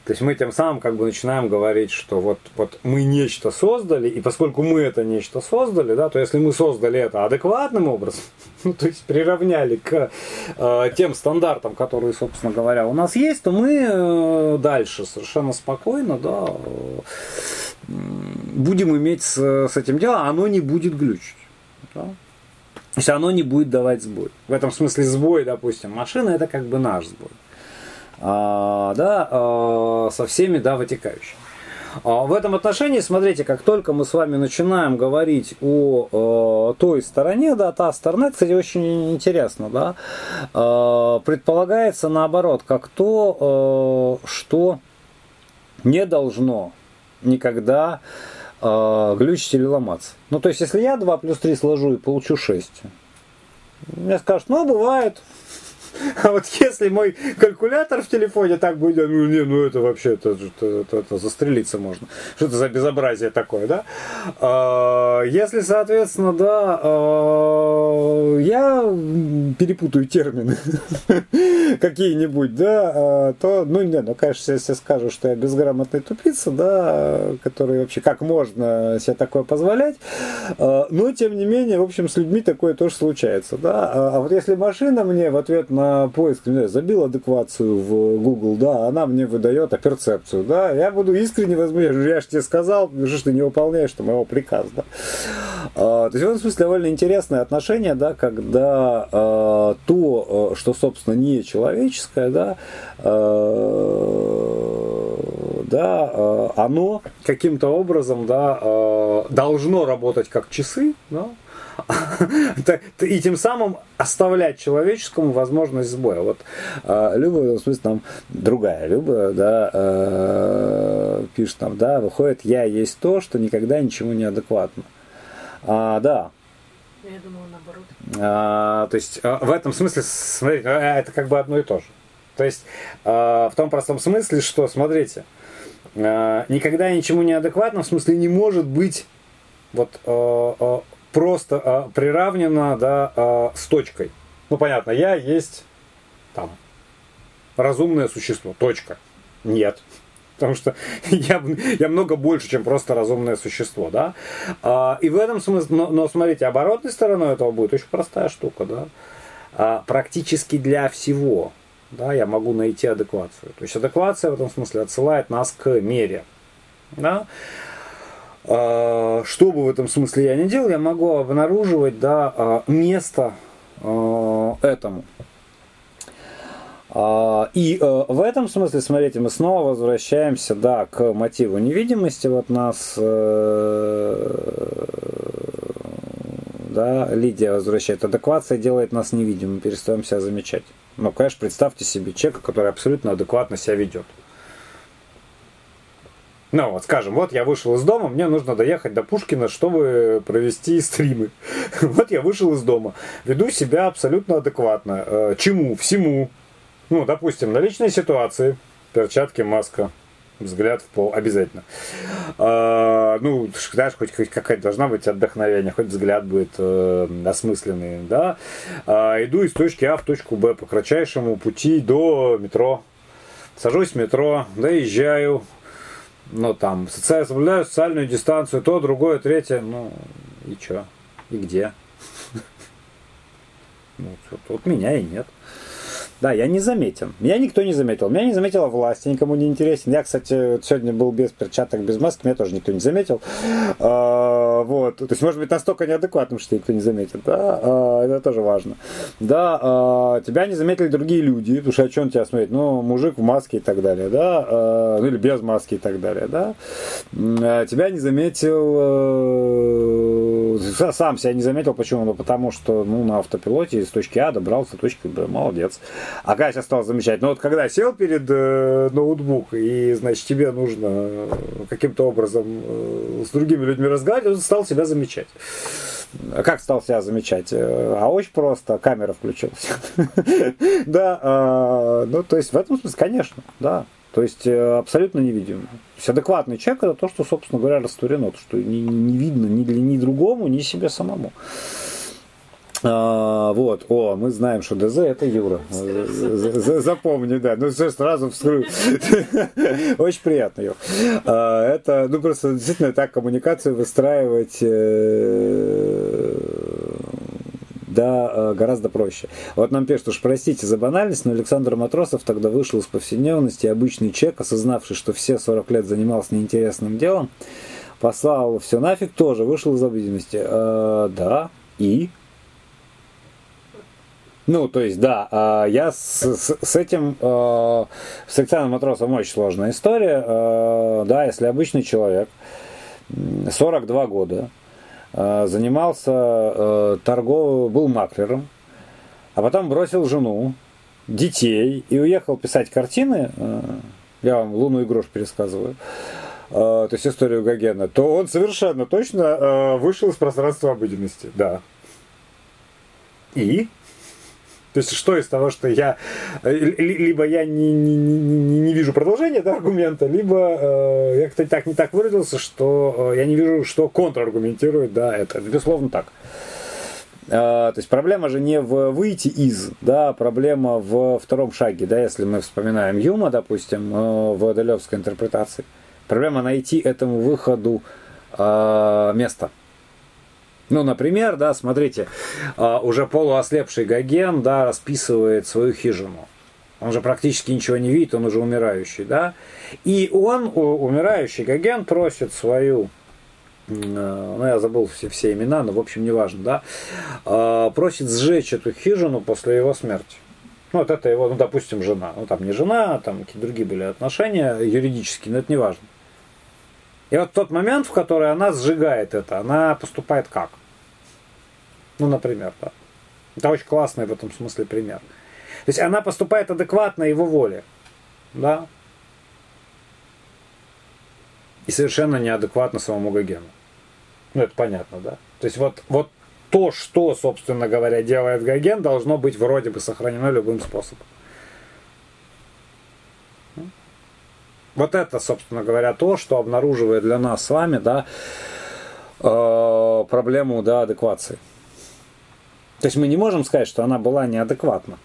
Speaker 1: То есть мы тем самым как бы начинаем говорить, что вот, вот мы нечто создали, и поскольку мы это нечто создали, да, то если мы создали это адекватным образом, ну, то есть приравняли к э, тем стандартам, которые, собственно говоря, у нас есть, то мы э, дальше совершенно спокойно, да, э, будем иметь с, с этим дело, оно не будет глючить. Да? Есть оно не будет давать сбой. В этом смысле сбой, допустим, машина это как бы наш сбой. А, да, а, со всеми, да, вытекающими. А в этом отношении, смотрите, как только мы с вами начинаем говорить о э, той стороне, да, та сторона, кстати, очень интересно, да, э, предполагается наоборот, как то, э, что не должно никогда глючить или ломаться. Ну, то есть, если я 2 плюс 3 сложу и получу 6, мне скажут, ну, бывает, А вот если мой калькулятор в телефоне так будет, ну не, ну это вообще, это, это, это, это застрелиться можно. Что это за безобразие такое, да? А, если, соответственно, да, а, я перепутаю термины какие-нибудь, да, а, то, ну не, ну конечно, если скажу, что я безграмотный тупица, да, который вообще как можно себе такое позволять, а, но тем не менее, в общем, с людьми такое тоже случается, да. А, а вот если машина мне в ответ на поиск, не знаю, забил адеквацию в Google, да, она мне выдает перцепцию, да, я буду искренне возмущен, я же тебе сказал, что ты не выполняешь что моего приказа, да. А, то есть в этом смысле довольно интересное отношение, да, когда а, то, что, собственно, не человеческое, да, а, да, а, оно каким-то образом, да, а, должно работать как часы, да, и тем самым оставлять человеческому возможность сбоя. Вот э, Люба, в смысле, там другая Люба, да, э, пишет там, да, выходит, я есть то, что никогда ничему не адекватно. А, да.
Speaker 2: Я думала наоборот.
Speaker 1: А, то есть а, в этом смысле, смотрите, а, это как бы одно и то же. То есть а, в том простом смысле, что, смотрите, а, никогда ничему не адекватно, в смысле не может быть вот а, а, просто а, приравнено да, а, с точкой. Ну, понятно, я есть там разумное существо. Точка. Нет. Потому что я, я много больше, чем просто разумное существо, да. А, и в этом смысле, но, но смотрите, оборотной стороной этого будет очень простая штука, да. А, практически для всего, да, я могу найти адеквацию. То есть адеквация в этом смысле отсылает нас к мере, да. А, что бы в этом смысле я ни делал, я могу обнаруживать да, а, место а, этому. И в этом смысле, смотрите, мы снова возвращаемся да, к мотиву невидимости. Вот нас э, да, Лидия возвращает. Адеквация делает нас невидимыми, перестаем себя замечать. Ну, конечно, представьте себе человека, который абсолютно адекватно себя ведет. Ну, вот скажем, вот я вышел из дома, мне нужно доехать до Пушкина, чтобы провести стримы. Вот я вышел из дома, веду себя абсолютно адекватно. Э, чему? Всему. Ну, допустим, на личной ситуации, перчатки, маска, взгляд в пол, обязательно. А, ну, знаешь, хоть, какая-то должна быть отдохновение, хоть взгляд будет э, осмысленный, да. Иду из точки А в точку Б по кратчайшему пути до метро. Сажусь в метро, доезжаю, ну, там, соблюдаю социальную дистанцию, то, другое, третье, ну, и что? И где? Ну, вот меня и нет. Да, я не заметен. Меня никто не заметил. Меня не заметила власть, я никому не интересен. Я, кстати, сегодня был без перчаток, без маски, меня тоже никто не заметил. А, вот. То есть, может быть, настолько неадекватным, что никто не заметит. Да? А, это тоже важно. Да, а, тебя не заметили другие люди, потому что о чем тебя смотреть? Ну, мужик в маске и так далее, да? А, ну, или без маски и так далее, да? А, тебя не заметил... А, сам себя не заметил. Почему? Ну, потому что ну, на автопилоте из точки А добрался до точки Б. Молодец. А сейчас стал замечать? Ну вот когда сел перед э, ноутбук, и, значит, тебе нужно э, каким-то образом э, с другими людьми разговаривать, он стал себя замечать. А как стал себя замечать? Э, а очень просто, камера включилась. Да, а, ну то есть в этом смысле, конечно, да. То есть абсолютно невидимо. То есть адекватный человек это то, что, собственно говоря, растворено, то, что не, не видно ни, для, ни другому, ни себе самому. А, вот, о, мы знаем, что ДЗ это Юра. Запомни, да. Ну, все сразу вскрою. Очень приятно, Юр. А, это, ну, просто действительно так коммуникацию выстраивать э, да, э, гораздо проще. Вот нам пишут, уж простите за банальность, но Александр Матросов тогда вышел из повседневности, обычный человек, осознавший, что все 40 лет занимался неинтересным делом, послал все нафиг, тоже вышел из обыденности. Э, да, и ну, то есть, да, а, я с, с, этим, э, с Александром Матросовым очень сложная история. Э, да, если обычный человек, 42 года, занимался торговым, был маклером, а потом бросил жену, детей и уехал писать картины, я вам «Луну и грош» пересказываю, то есть историю Гогена, то он совершенно точно вышел из пространства обыденности, да. И то есть что из того, что я э, либо я не, не, не, не вижу продолжения да, аргумента, либо э, я как-то так не так выразился, что э, я не вижу, что контраргументирует, да, это безусловно так. Э, то есть проблема же не в выйти из, да, проблема в втором шаге, да, если мы вспоминаем Юма, допустим, э, в Адалевской интерпретации. Проблема найти этому выходу э, место. Ну, например, да, смотрите, а, уже полуослепший Гоген, да, расписывает свою хижину. Он же практически ничего не видит, он уже умирающий, да. И он, умирающий Гоген, просит свою э, ну, я забыл все, все имена, но, в общем, неважно, да, а, просит сжечь эту хижину после его смерти. Ну, вот это его, ну, допустим, жена. Ну, там не жена, там какие-то другие были отношения юридические, но это не важно. И вот тот момент, в который она сжигает это, она поступает как? Ну, например, да. Это очень классный в этом смысле пример. То есть она поступает адекватно его воле. Да? И совершенно неадекватно самому Гогену. Ну, это понятно, да? То есть вот, вот то, что, собственно говоря, делает Гоген, должно быть вроде бы сохранено любым способом. Вот это, собственно говоря, то, что обнаруживает для нас с вами да, э, проблему да, адеквации. То есть мы не можем сказать, что она была неадекватна.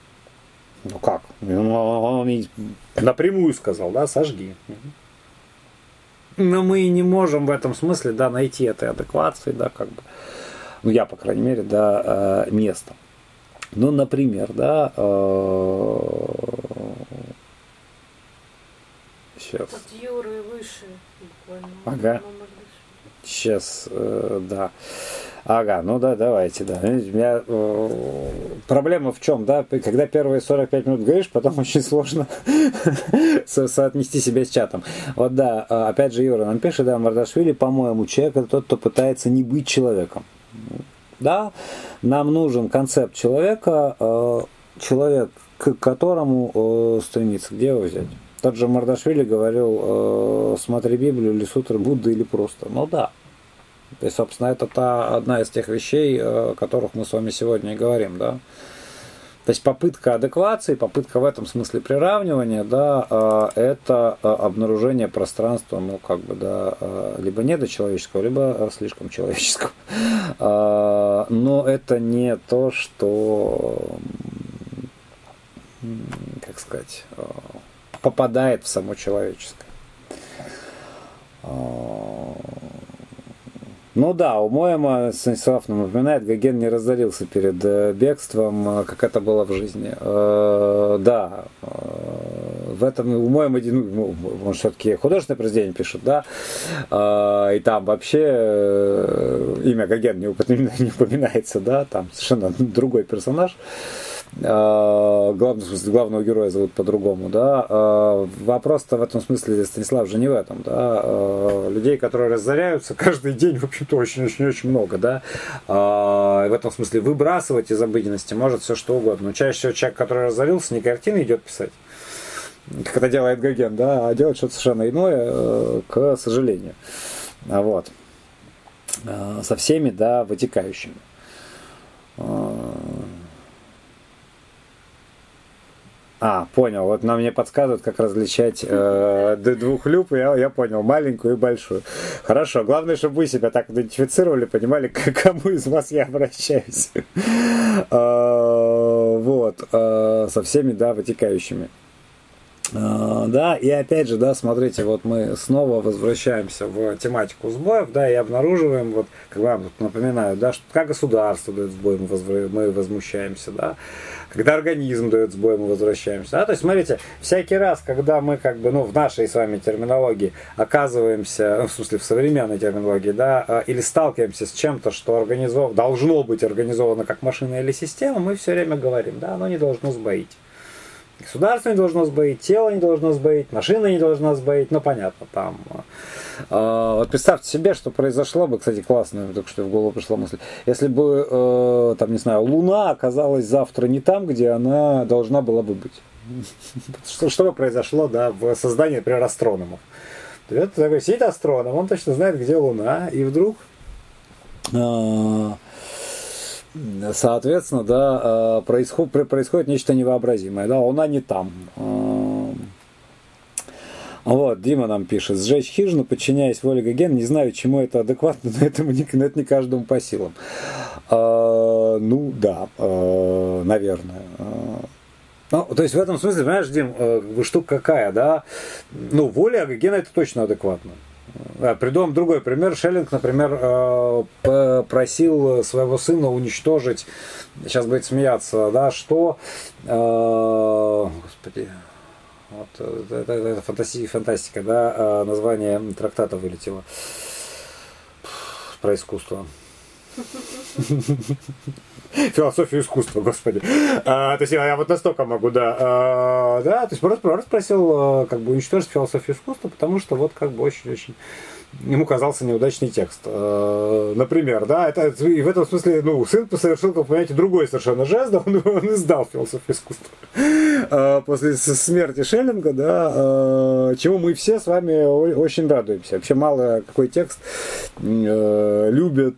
Speaker 1: Ну как? Он напрямую сказал, да, сожги. Но мы не можем в этом смысле, да, найти этой адеквации, да, как бы, ну я, по крайней мере, да, э, место. Ну, например, да,
Speaker 2: Сейчас. От Юры выше буквально.
Speaker 1: Ага. Сейчас, э, да. Ага, ну да, давайте, да. меня, э, проблема в чем, да, когда первые 45 минут говоришь, потом очень сложно со соотнести себя с чатом. Вот да, а, опять же Юра нам пишет, да, Мардашвили, по-моему, человек это тот, кто пытается не быть человеком. Да, нам нужен концепт человека, э, человек, к которому э, стремиться. Где его взять? Тот же Мардашвили говорил, э, смотри Библию или сутры Будды или просто. Ну да. Есть, собственно, это та одна из тех вещей, э, о которых мы с вами сегодня и говорим, да. То есть попытка адеквации, попытка в этом смысле приравнивания, да, э, это обнаружение пространства, ну, как бы, да, либо недочеловеческого, либо слишком человеческого. Но это не то, что, как сказать, попадает в само человеческое. А, ну да, у Станислав нам напоминает, Гоген не разорился перед э, бегством, э, как это было в жизни. Э, да, в этом у Моема ну, он все-таки художественное произведение пишет, да, и там вообще имя Гоген не упоминается, да, там совершенно другой персонаж. А, главного, главного героя зовут по-другому, да, а, вопрос-то в этом смысле, Станислав, же не в этом, да, а, людей, которые разоряются каждый день, в общем-то, очень-очень-очень много, да, в этом смысле выбрасывать из обыденности может все что угодно, но чаще всего человек, который разорился, не картины идет писать, как это делает Гоген, да, а делает что-то совершенно иное, э, к сожалению, вот, со всеми, да, вытекающими. А, понял. Вот нам мне подсказывают, как различать э, двух люб. Я, я понял, маленькую и большую. Хорошо. Главное, чтобы вы себя так идентифицировали, понимали, к кому из вас я обращаюсь. Э, вот. Э, со всеми, да, вытекающими. А, да, и опять же, да, смотрите, вот мы снова возвращаемся в тематику сбоев, да, и обнаруживаем, вот, как вам напоминаю, да, что как государство дает сбой, мы, возвра... мы возмущаемся, да, когда организм дает сбой, мы возвращаемся, да, то есть, смотрите, всякий раз, когда мы, как бы, ну, в нашей с вами терминологии оказываемся, ну, в смысле, в современной терминологии, да, а, или сталкиваемся с чем-то, что организовано, должно быть организовано как машина или система, мы все время говорим, да, оно не должно сбоить. Государство не должно сбоить, тело не должно сбоить, машина не должна сбоить, ну понятно, там. Э, вот представьте себе, что произошло бы, кстати, классно, только что в голову пришла мысль, если бы, э, там, не знаю, Луна оказалась завтра не там, где она должна была бы быть. Что, что бы произошло, да, в создании, например, астрономов. Это такой сидит астроном, он точно знает, где Луна, и вдруг э, соответственно, да, э, происходит, происходит нечто невообразимое. Да, Луна не там. Э, вот, Дима нам пишет, сжечь хижину, подчиняясь воле Гоген, не знаю, чему это адекватно, но это не, это не каждому по силам. А, ну, да, а, наверное. Ну, то есть в этом смысле, понимаешь, Дим, штука какая, да? Ну, воля Гогена это точно адекватно. Придем другой пример. Шеллинг, например, э, просил своего сына уничтожить, сейчас будет смеяться, да, что, э, господи, вот, это, это, это фантастика, фантастика, да, э, название трактата вылетело про искусство. Философию искусства, господи. А, то есть я, я вот настолько могу, да. А, да, то есть просто, просто просил как бы уничтожить философию искусства, потому что вот как бы очень-очень ему казался неудачный текст. Э, например, да, это, и в этом смысле, ну, сын совершил, как понимаете, другой совершенно жест, он, он издал философию искусства. Э, после смерти Шеллинга, да, э, чему мы все с вами очень радуемся. Вообще мало какой текст любят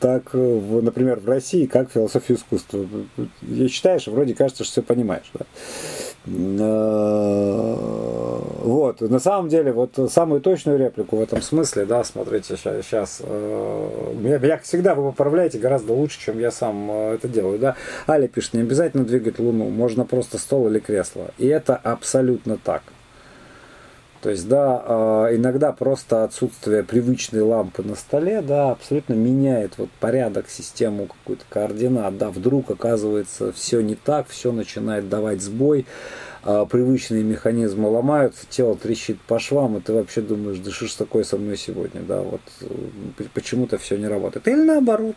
Speaker 1: так, например, в России, как философию искусства. Я читаешь, вроде кажется, что все понимаешь, да. Вот, на самом деле, вот самую точную реплику в этом смысле, да, смотрите, сейчас, э, меня, меня всегда вы поправляете гораздо лучше, чем я сам э, это делаю, да. Аля пишет, не обязательно двигать Луну, можно просто стол или кресло. И это абсолютно так. То есть, да, э, иногда просто отсутствие привычной лампы на столе, да, абсолютно меняет вот порядок, систему какую-то координат, да, вдруг оказывается все не так, все начинает давать сбой, привычные механизмы ломаются, тело трещит по швам, и ты вообще думаешь, да что ж такое со мной сегодня, да, вот э, почему-то все не работает. Или наоборот,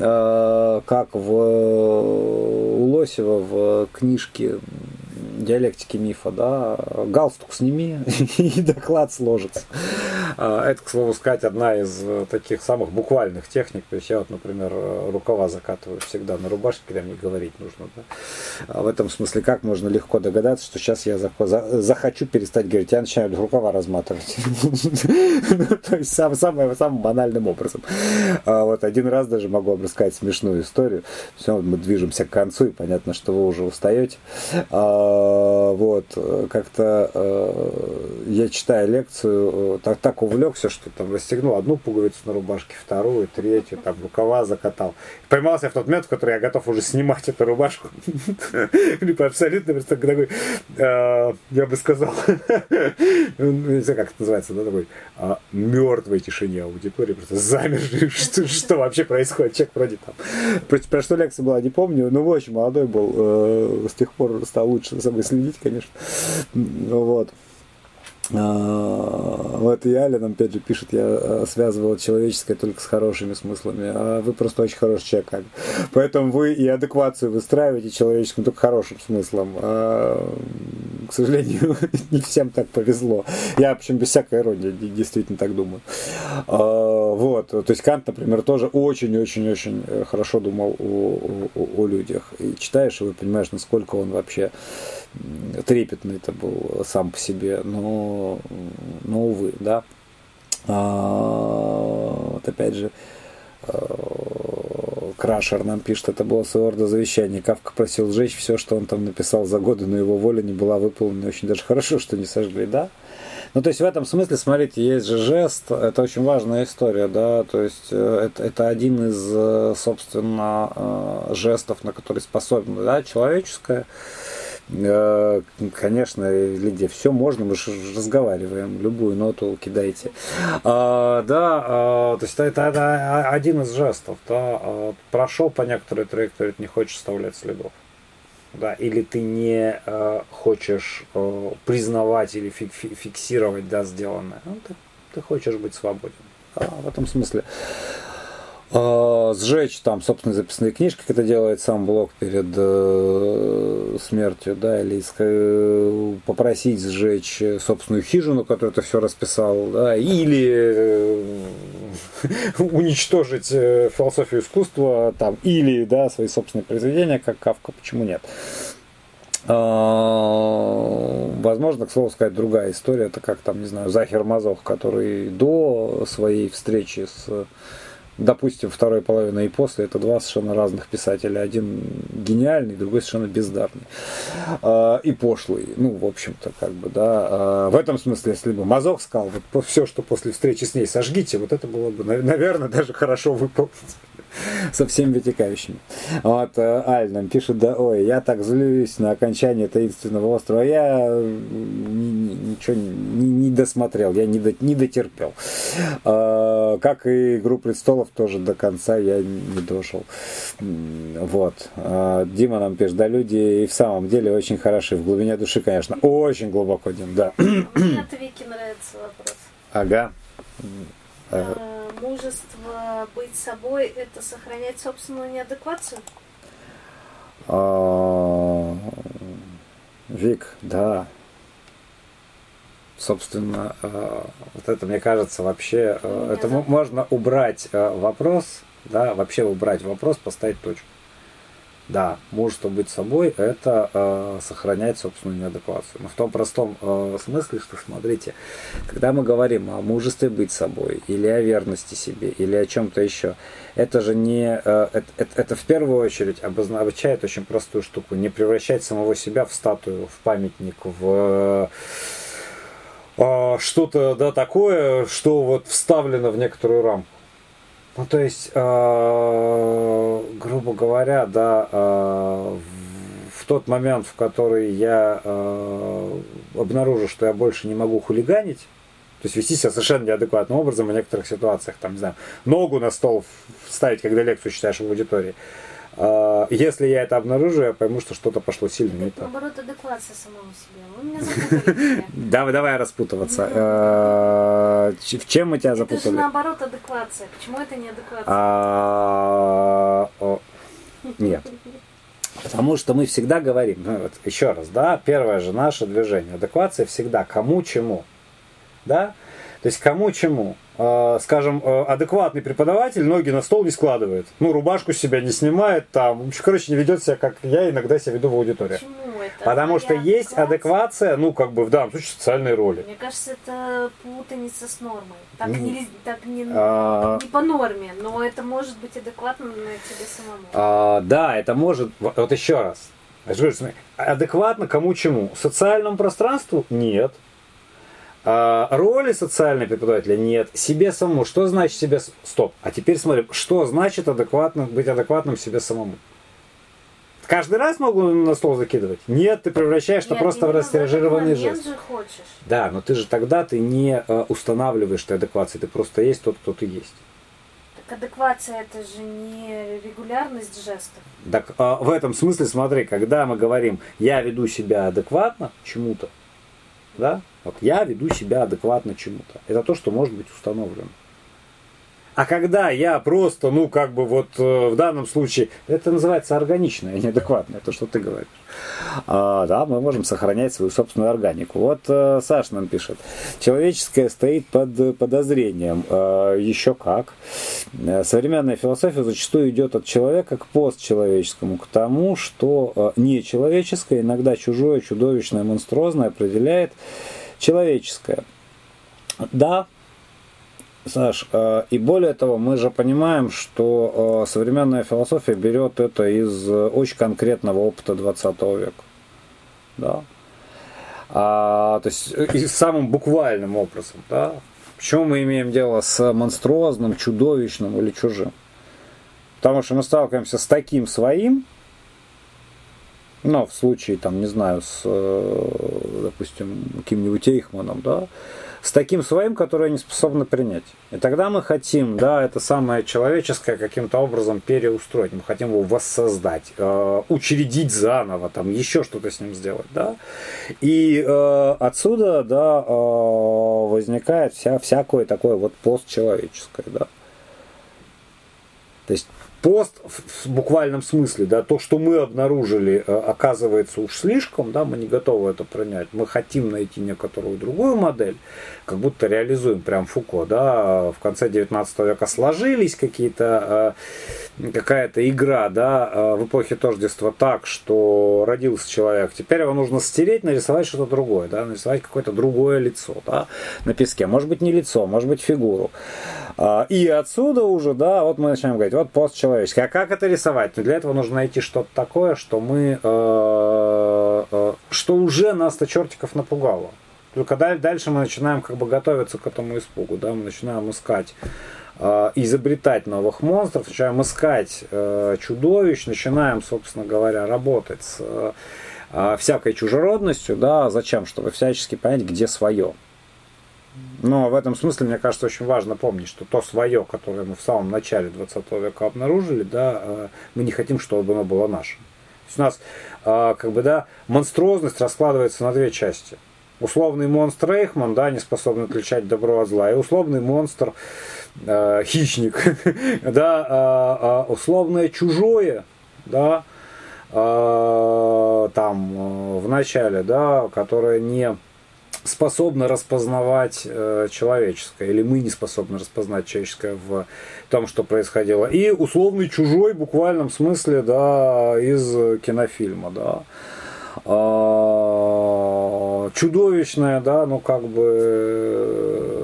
Speaker 1: а, как в, у Лосева в книжке диалектики мифа, да, галстук сними, и доклад сложится. А, это, к слову сказать, одна из э, таких самых буквальных техник. То есть я вот, например, э, рукава закатываю всегда на рубашке, когда мне говорить нужно. Да? А в этом смысле, как можно легко догадаться, что сейчас я захочу перестать говорить, я начинаю рукава разматывать. То есть самым, самым банальным образом. А вот один раз даже могу вам рассказать смешную историю. Все, мы движемся к концу, и понятно, что вы уже устаете. Вот, как-то э, я читаю лекцию, так, так увлекся, что там расстегнул одну пуговицу на рубашке, вторую, третью, там рукава закатал. Поймался в тот момент, в который я готов уже снимать эту рубашку. Либо абсолютно просто такой, а, я бы сказал, ну, не знаю, как это называется, да, такой а, мертвой тишине аудитории, просто замерший, что, вообще происходит, человек вроде там. Про что лекция была, не помню, но очень молодой был, э, с тех пор стал лучше за собой следить, конечно. Вот. А, вот и Аля нам опять же пишет, я э, связывала человеческое только с хорошими смыслами, а вы просто очень хороший человек. Аля. Поэтому вы и адеквацию выстраиваете человеческим только хорошим смыслом. А, к сожалению, не всем так повезло. Я, в общем, без всякой иронии действительно так думаю. А, вот, то есть Кант, например, тоже очень-очень-очень э, хорошо думал о, о, о людях. И читаешь, и вы понимаешь, насколько он вообще трепетный это был сам по себе, но, но увы, да. А, вот опять же, а, Крашер нам пишет, это было своего рода завещание. Кавка просил сжечь все, что он там написал за годы, но его воля не была выполнена. Очень даже хорошо, что не сожгли, да? Ну, то есть в этом смысле, смотрите, есть же жест, это очень важная история, да, то есть э, это, это один из, э, собственно, э, жестов, на который способен, да, человеческое. Конечно, Лидия, все можно, мы же разговариваем, любую ноту кидайте. А, да, а, то есть это, это один из жестов, да, а, прошел по некоторой траектории, не хочешь оставлять следов да, или ты не э, хочешь э, признавать или фик, фиксировать да, сделанное, ну, ты, ты хочешь быть свободен. А, в этом смысле э, сжечь там собственные записные книжки, как это делает сам блог перед э, смертью, да, или э, попросить сжечь собственную хижину, которую ты все расписал, да, или э, уничтожить э, философию искусства там, или да, свои собственные произведения, как Кавка, почему нет? А, возможно, к слову сказать, другая история, это как там, не знаю, Захер Мазох, который до своей встречи с допустим, второй половина и после, это два совершенно разных писателя. Один гениальный, другой совершенно бездарный. А, и пошлый. Ну, в общем-то, как бы, да. А, в этом смысле, если бы Мазок сказал, вот все, что после встречи с ней сожгите, вот это было бы, наверное, даже хорошо выполнить со всеми вытекающими. Вот, э, Аль нам пишет, да, ой, я так злюсь на окончание таинственного острова, я ничего не, не досмотрел, я не, до, не дотерпел. А, как и «Игру престолов» тоже до конца я не дошел. Вот. А, Дима нам пишет, да, люди и в самом деле очень хороши, в глубине души, конечно, очень глубоко, Дим, да.
Speaker 2: Мне от Вики нравится вопрос.
Speaker 1: Ага.
Speaker 2: А, мужество быть собой – это сохранять собственную неадеквацию?
Speaker 1: А, Вик, да. Собственно, а, вот это, мне кажется, вообще, это можно убрать вопрос, да, вообще убрать вопрос, поставить точку. Да, мужество быть собой – это э, сохранять собственную неадеквацию. Но в том простом э, смысле, что, смотрите, когда мы говорим о мужестве быть собой, или о верности себе, или о чем-то еще, это же не… Э, это, это, это в первую очередь обозначает очень простую штуку. Не превращать самого себя в статую, в памятник, в э, что-то да, такое, что вот вставлено в некоторую рамку. Ну, то есть, э, грубо говоря, да, э, в тот момент, в который я э, обнаружу, что я больше не могу хулиганить, то есть вести себя совершенно неадекватным образом в некоторых ситуациях, там, не знаю, ногу на стол ставить, когда лекцию читаешь в аудитории, а, если я это обнаружу, я пойму, что что-то пошло сильно
Speaker 2: не
Speaker 1: так.
Speaker 2: Наоборот, адеквация самого запутали.
Speaker 1: Давай, давай распутываться. А, в чем мы тебя запутали? Это же
Speaker 2: наоборот адеквация. Почему это не адеквация?
Speaker 1: А, нет. Потому что мы всегда говорим, ну, вот еще раз, да, первое же наше движение, адеквация всегда кому чему, да, то есть кому чему. Э, скажем, э, адекватный преподаватель ноги на стол не складывает. Ну, рубашку с себя не снимает, там, короче, не ведет себя, как я иногда себя веду в аудитории.
Speaker 2: Почему это?
Speaker 1: Потому что есть адеквация, ну, как бы, в данном случае, социальной роли.
Speaker 2: Мне кажется, это путаница с нормой. Так, не, так не, а... не по норме, но это может быть адекватно на тебе самому.
Speaker 1: А, да, это может, вот еще раз. Адекватно кому чему? Социальному пространству? Нет. А, роли социальной преподавателя нет. Себе самому. Что значит себе... Стоп. А теперь смотрим, что значит адекватно, быть адекватным себе самому. Каждый раз могу на стол закидывать? Нет, ты превращаешь это просто в растиражированный жест.
Speaker 2: же хочешь.
Speaker 1: Да, но ты же тогда ты не э, устанавливаешь ты адеквацию, ты просто есть тот, кто ты есть.
Speaker 2: Так адеквация это же не регулярность жестов.
Speaker 1: Так э, в этом смысле смотри, когда мы говорим, я веду себя адекватно чему-то, да, вот я веду себя адекватно чему-то. Это то, что может быть установлено. А когда я просто, ну, как бы вот э, в данном случае, это называется органичное, неадекватное, то, что ты говоришь. А, да, мы можем сохранять свою собственную органику. Вот э, Саш нам пишет, человеческое стоит под подозрением. Э, еще как. Э, современная философия зачастую идет от человека к постчеловеческому, к тому, что э, нечеловеческое, иногда чужое, чудовищное, монструозное определяет человеческое. Да, Саш, э, и более того, мы же понимаем, что э, современная философия берет это из очень конкретного опыта 20 века. Да? А, то есть и самым буквальным образом. Да? Почему мы имеем дело с монструозным, чудовищным или чужим? Потому что мы сталкиваемся с таким своим, ну, в случае, там, не знаю, с, допустим, каким-нибудь Эйхманом, да, с таким своим, которое не способны принять. И тогда мы хотим, да, это самое человеческое каким-то образом переустроить, мы хотим его воссоздать, э, учредить заново, там еще что-то с ним сделать, да. И э, отсюда, да, э, возникает вся, всякое такое вот постчеловеческое, да. То есть пост в буквальном смысле, да, то, что мы обнаружили, э, оказывается уж слишком, да, мы не готовы это принять. Мы хотим найти некоторую другую модель, как будто реализуем прям Фуко, да, в конце 19 века сложились какие-то, э, какая-то игра, да, э, в эпохе тождества так, что родился человек, теперь его нужно стереть, нарисовать что-то другое, да, нарисовать какое-то другое лицо, да, на песке. Может быть, не лицо, может быть, фигуру. И отсюда уже, да, вот мы начинаем говорить, вот пост. А как это рисовать? Ну, для этого нужно найти что-то такое, что мы, э, э, что уже нас-то чертиков напугало. Только дальше мы начинаем как бы готовиться к этому испугу, да, мы начинаем искать э, изобретать новых монстров, начинаем искать э, чудовищ, начинаем, собственно говоря, работать с э, всякой чужеродностью, да, зачем? Чтобы всячески понять, где свое. Но в этом смысле, мне кажется, очень важно помнить, что то свое, которое мы в самом начале 20 века обнаружили, да, э, мы не хотим, чтобы оно было нашим. То есть у нас э, как бы, да, монструозность раскладывается на две части. Условный монстр Эйхман, да, не способный отличать добро от зла, и условный монстр э, хищник, да, э, условное чужое, да, э, там в начале, да, которое не способны распознавать э, человеческое, или мы не способны распознать человеческое в том, что происходило. И условный чужой, в буквальном смысле, да, из кинофильма, да. А, чудовищное, да, ну как бы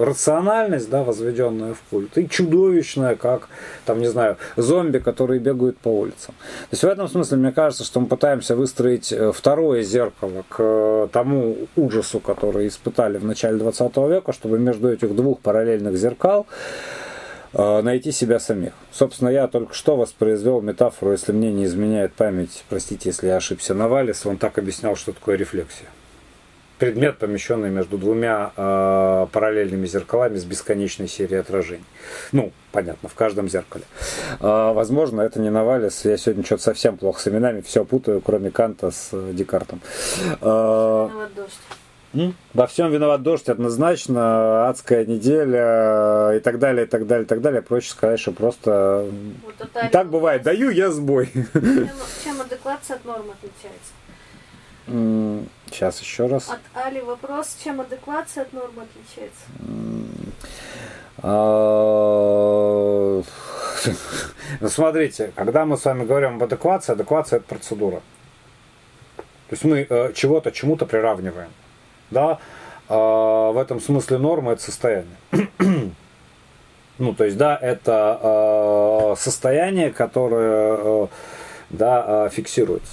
Speaker 1: рациональность, да, возведенная в культ, и чудовищная, как, там, не знаю, зомби, которые бегают по улицам. То есть в этом смысле, мне кажется, что мы пытаемся выстроить э, второе зеркало к э, тому ужасу, который испытали в начале 20 века, чтобы между этих двух параллельных зеркал э, найти себя самих. Собственно, я только что воспроизвел метафору, если мне не изменяет память, простите, если я ошибся, Навалис, он так объяснял, что такое рефлексия предмет, помещенный между двумя э, параллельными зеркалами с бесконечной серией отражений. Ну, понятно, в каждом зеркале. Э, возможно, это не Навалис. Я сегодня что-то совсем плохо с именами, все путаю, кроме Канта с э, Декартом. Э, во всем виноват дождь однозначно, адская неделя и так далее, и так далее, и так далее. Проще сказать, что просто вот так бывает. Даю я сбой.
Speaker 2: Чем, чем адеквация от нормы отличается?
Speaker 1: Сейчас еще раз.
Speaker 2: От Али вопрос, чем адеквация от нормы отличается?
Speaker 1: А, ну, смотрите, когда мы с вами говорим об адеквации, адеквация это процедура. То есть мы э, чего-то чему-то приравниваем. Да? А, в этом смысле норма это состояние. ну, то есть, да, это э, состояние, которое э, да, фиксируется.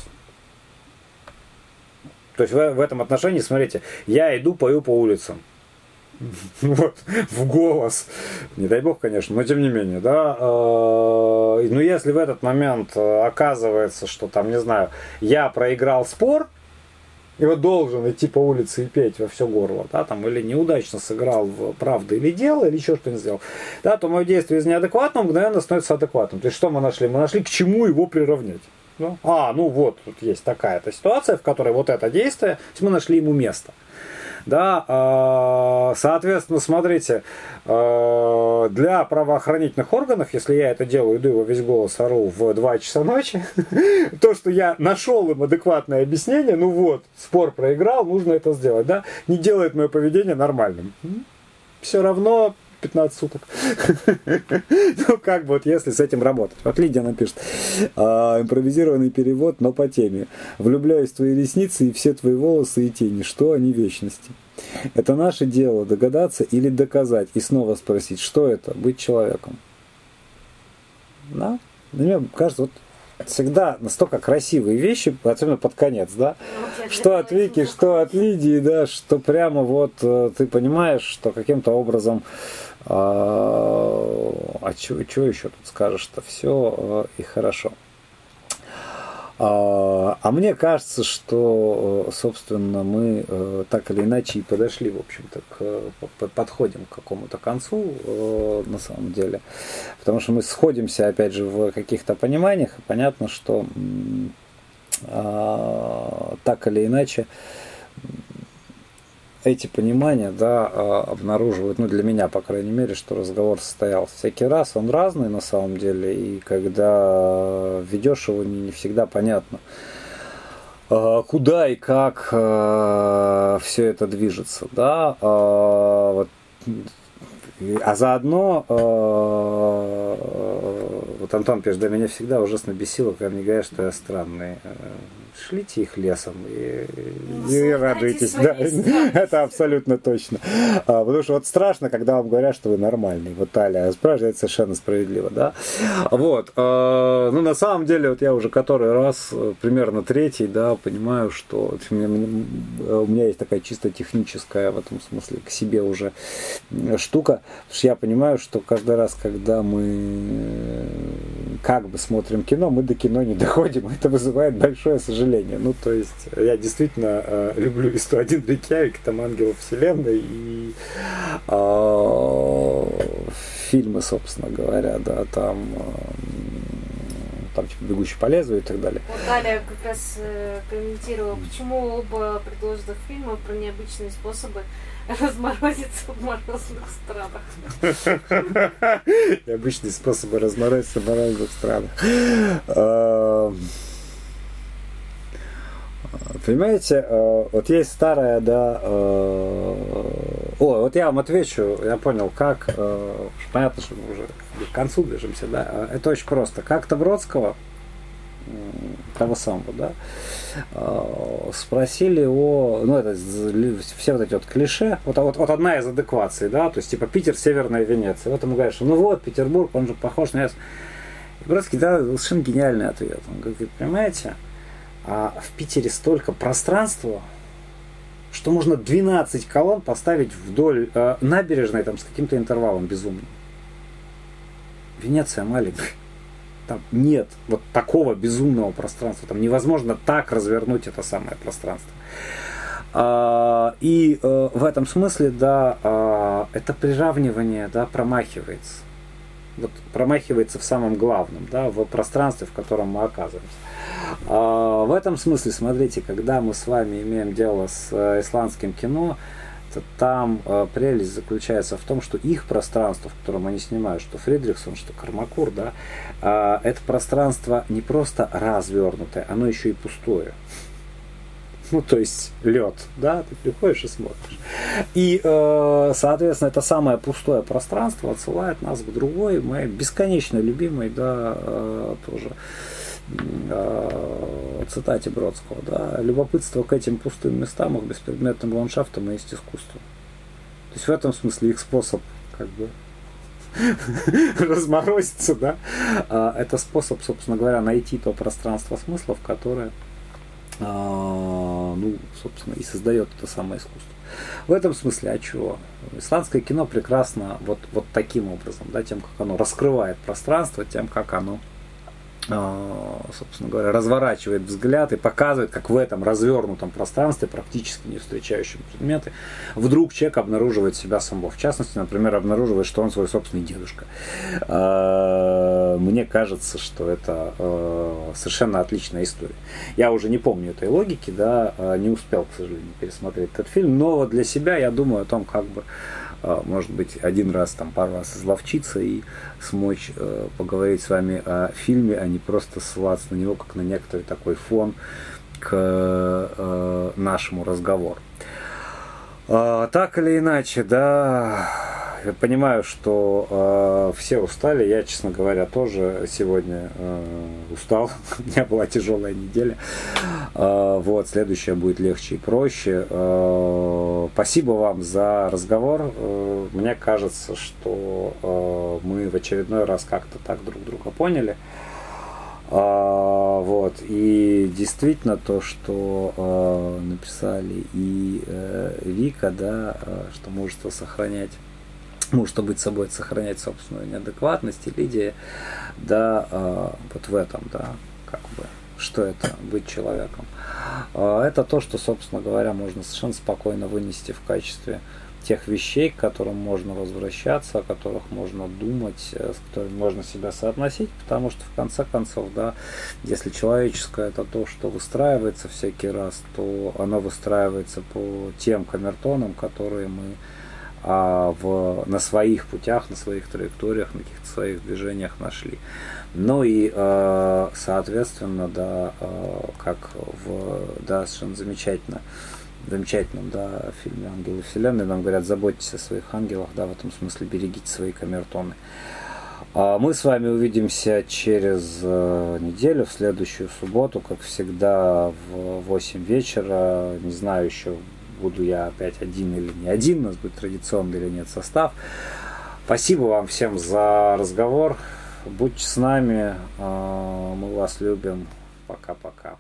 Speaker 1: То есть в, в этом отношении, смотрите, я иду, пою по улицам. Вот, в голос. Не дай бог, конечно, но тем не менее, да. Э, но если в этот момент э, оказывается, что там, не знаю, я проиграл спор, и вот должен идти по улице и петь во все горло, да, там, или неудачно сыграл в правду или дело, или еще что-нибудь сделал, да, то мое действие из неадекватного мгновенно становится адекватным. То есть что мы нашли? Мы нашли, к чему его приравнять. Ну, а, ну вот, тут есть такая-то ситуация, в которой вот это действие, мы нашли ему место. Да, а, соответственно, смотрите, а, для правоохранительных органов, если я это делаю, иду его весь голос ору в 2 часа ночи, то, что я нашел им адекватное объяснение, ну вот, спор проиграл, нужно это сделать, да, не делает мое поведение нормальным. Все равно 15 суток. ну, как бы вот если с этим работать. Вот Лидия напишет. А, импровизированный перевод, но по теме. Влюбляюсь в твои ресницы и все твои волосы и тени. Что они вечности? Это наше дело догадаться или доказать и снова спросить, что это быть человеком. Да? Мне кажется, вот всегда настолько красивые вещи, особенно под конец, да? Ну, что от Вики, что от Лидии, да, что прямо вот э, ты понимаешь, что каким-то образом а, а что еще тут скажешь-то? Все э, и хорошо. А, а мне кажется, что, э, собственно, мы э, так или иначе и подошли, в общем-то, к, подходим к какому-то концу, э, на самом деле. Потому что мы сходимся, опять же, в каких-то пониманиях, и понятно, что а, так или иначе эти понимания да, а, обнаруживают, ну для меня, по крайней мере, что разговор состоялся всякий раз, он разный на самом деле, и когда ведешь его, не, не всегда понятно, а, куда и как а, все это движется, да, вот а заодно, вот Антон пишет, да меня всегда ужасно бесило, когда мне говорят, что я странный шлите их лесом и, ну, и радуйтесь. Да, это абсолютно точно. А, потому что вот страшно, когда вам говорят, что вы нормальный. Вот Аля спрашивает, это совершенно справедливо, да. Вот. А, ну, на самом деле, вот я уже который раз, примерно третий, да, понимаю, что у меня, у меня есть такая чисто техническая в этом смысле к себе уже штука, потому что я понимаю, что каждый раз, когда мы как бы смотрим кино, мы до кино не доходим. Это вызывает большое сожаление сожалению. Ну, то есть, я действительно э, люблю и 101 Рейкьявик, там Ангелов Вселенной и э, фильмы, собственно говоря, да, там э, там типа «Бегущий по лезвию» и так далее.
Speaker 2: Вот Далее как раз э, комментировала, почему оба предложенных фильма про необычные способы разморозиться в морозных странах.
Speaker 1: Необычные способы разморозиться в морозных странах. Понимаете, э, вот есть старая, да, э, о, вот я вам отвечу, я понял, как, э, понятно, что мы уже к концу движемся, да, это очень просто. Как-то Бродского, того самого, да, спросили о, ну, это все вот эти вот клише, вот, вот, вот одна из адекваций, да, то есть, типа, Питер, Северная Венеция. Вот ему говорят, что ну вот, Петербург, он же похож на... И Бродский дал совершенно гениальный ответ. Он говорит, понимаете, а в Питере столько пространства, что можно 12 колонн поставить вдоль э, набережной там, с каким-то интервалом безумным. Венеция маленькая. Там нет вот такого безумного пространства. Там невозможно так развернуть это самое пространство. А, и а, в этом смысле, да, а, это приравнивание, да, промахивается. Вот промахивается в самом главном, да, в пространстве, в котором мы оказываемся. А, в этом смысле, смотрите, когда мы с вами имеем дело с э, исландским кино, то там э, прелесть заключается в том, что их пространство, в котором они снимают, что Фридрихсон, что Кармакур, да, а, это пространство не просто развернутое, оно еще и пустое. Ну, то есть лед, да, ты приходишь и смотришь. И, э, соответственно, это самое пустое пространство отсылает нас к другой, моей бесконечно любимой, да, тоже цитате Бродского, да, любопытство к этим пустым местам, их беспредметным ландшафтам есть искусство. То есть в этом смысле их способ как бы разморозиться, да, а, это способ, собственно говоря, найти то пространство смыслов, которое, а, ну, собственно, и создает это самое искусство. В этом смысле, а чего? Исландское кино прекрасно вот, вот таким образом, да, тем, как оно раскрывает пространство, тем, как оно собственно говоря, разворачивает взгляд и показывает, как в этом развернутом пространстве, практически не встречающем предметы, вдруг человек обнаруживает себя самого. В частности, например, обнаруживает, что он свой собственный дедушка. А, мне кажется, что это а, совершенно отличная история. Я уже не помню этой логики, да, не успел, к сожалению, пересмотреть этот фильм, но для себя я думаю о том, как бы может быть, один раз, там, пару раз изловчиться и смочь э, поговорить с вами о фильме, а не просто ссылаться на него, как на некоторый такой фон к э, нашему разговору. А, так или иначе, да, понимаю, что э, все устали. Я, честно говоря, тоже сегодня э, устал. У меня была тяжелая неделя. Э, вот, следующая будет легче и проще. Э, спасибо вам за разговор. Э, мне кажется, что э, мы в очередной раз как-то так друг друга поняли. А, вот. И действительно то, что э, написали и э, Вика, да, э, что мужество сохранять мужество быть собой, сохранять собственную неадекватность, и Лидия, да, э, вот в этом, да, как бы, что это быть человеком. Э, это то, что, собственно говоря, можно совершенно спокойно вынести в качестве тех вещей, к которым можно возвращаться, о которых можно думать, э, с которыми можно себя соотносить, потому что в конце концов, да, если человеческое это то, что выстраивается всякий раз, то оно выстраивается по тем камертонам, которые мы а, в, на своих путях, на своих траекториях, на каких-то своих движениях нашли. Ну и, э, соответственно, да, э, как в, да, совершенно замечательно, замечательном да, фильме «Ангелы Вселенной» нам говорят, заботьтесь о своих ангелах, да, в этом смысле берегите свои камертоны. А мы с вами увидимся через э, неделю, в следующую субботу, как всегда, в 8 вечера. Не знаю еще, буду я опять один или не один, у нас будет традиционный или нет состав. Спасибо вам всем за разговор. Будьте с нами, э, мы вас любим. Пока-пока.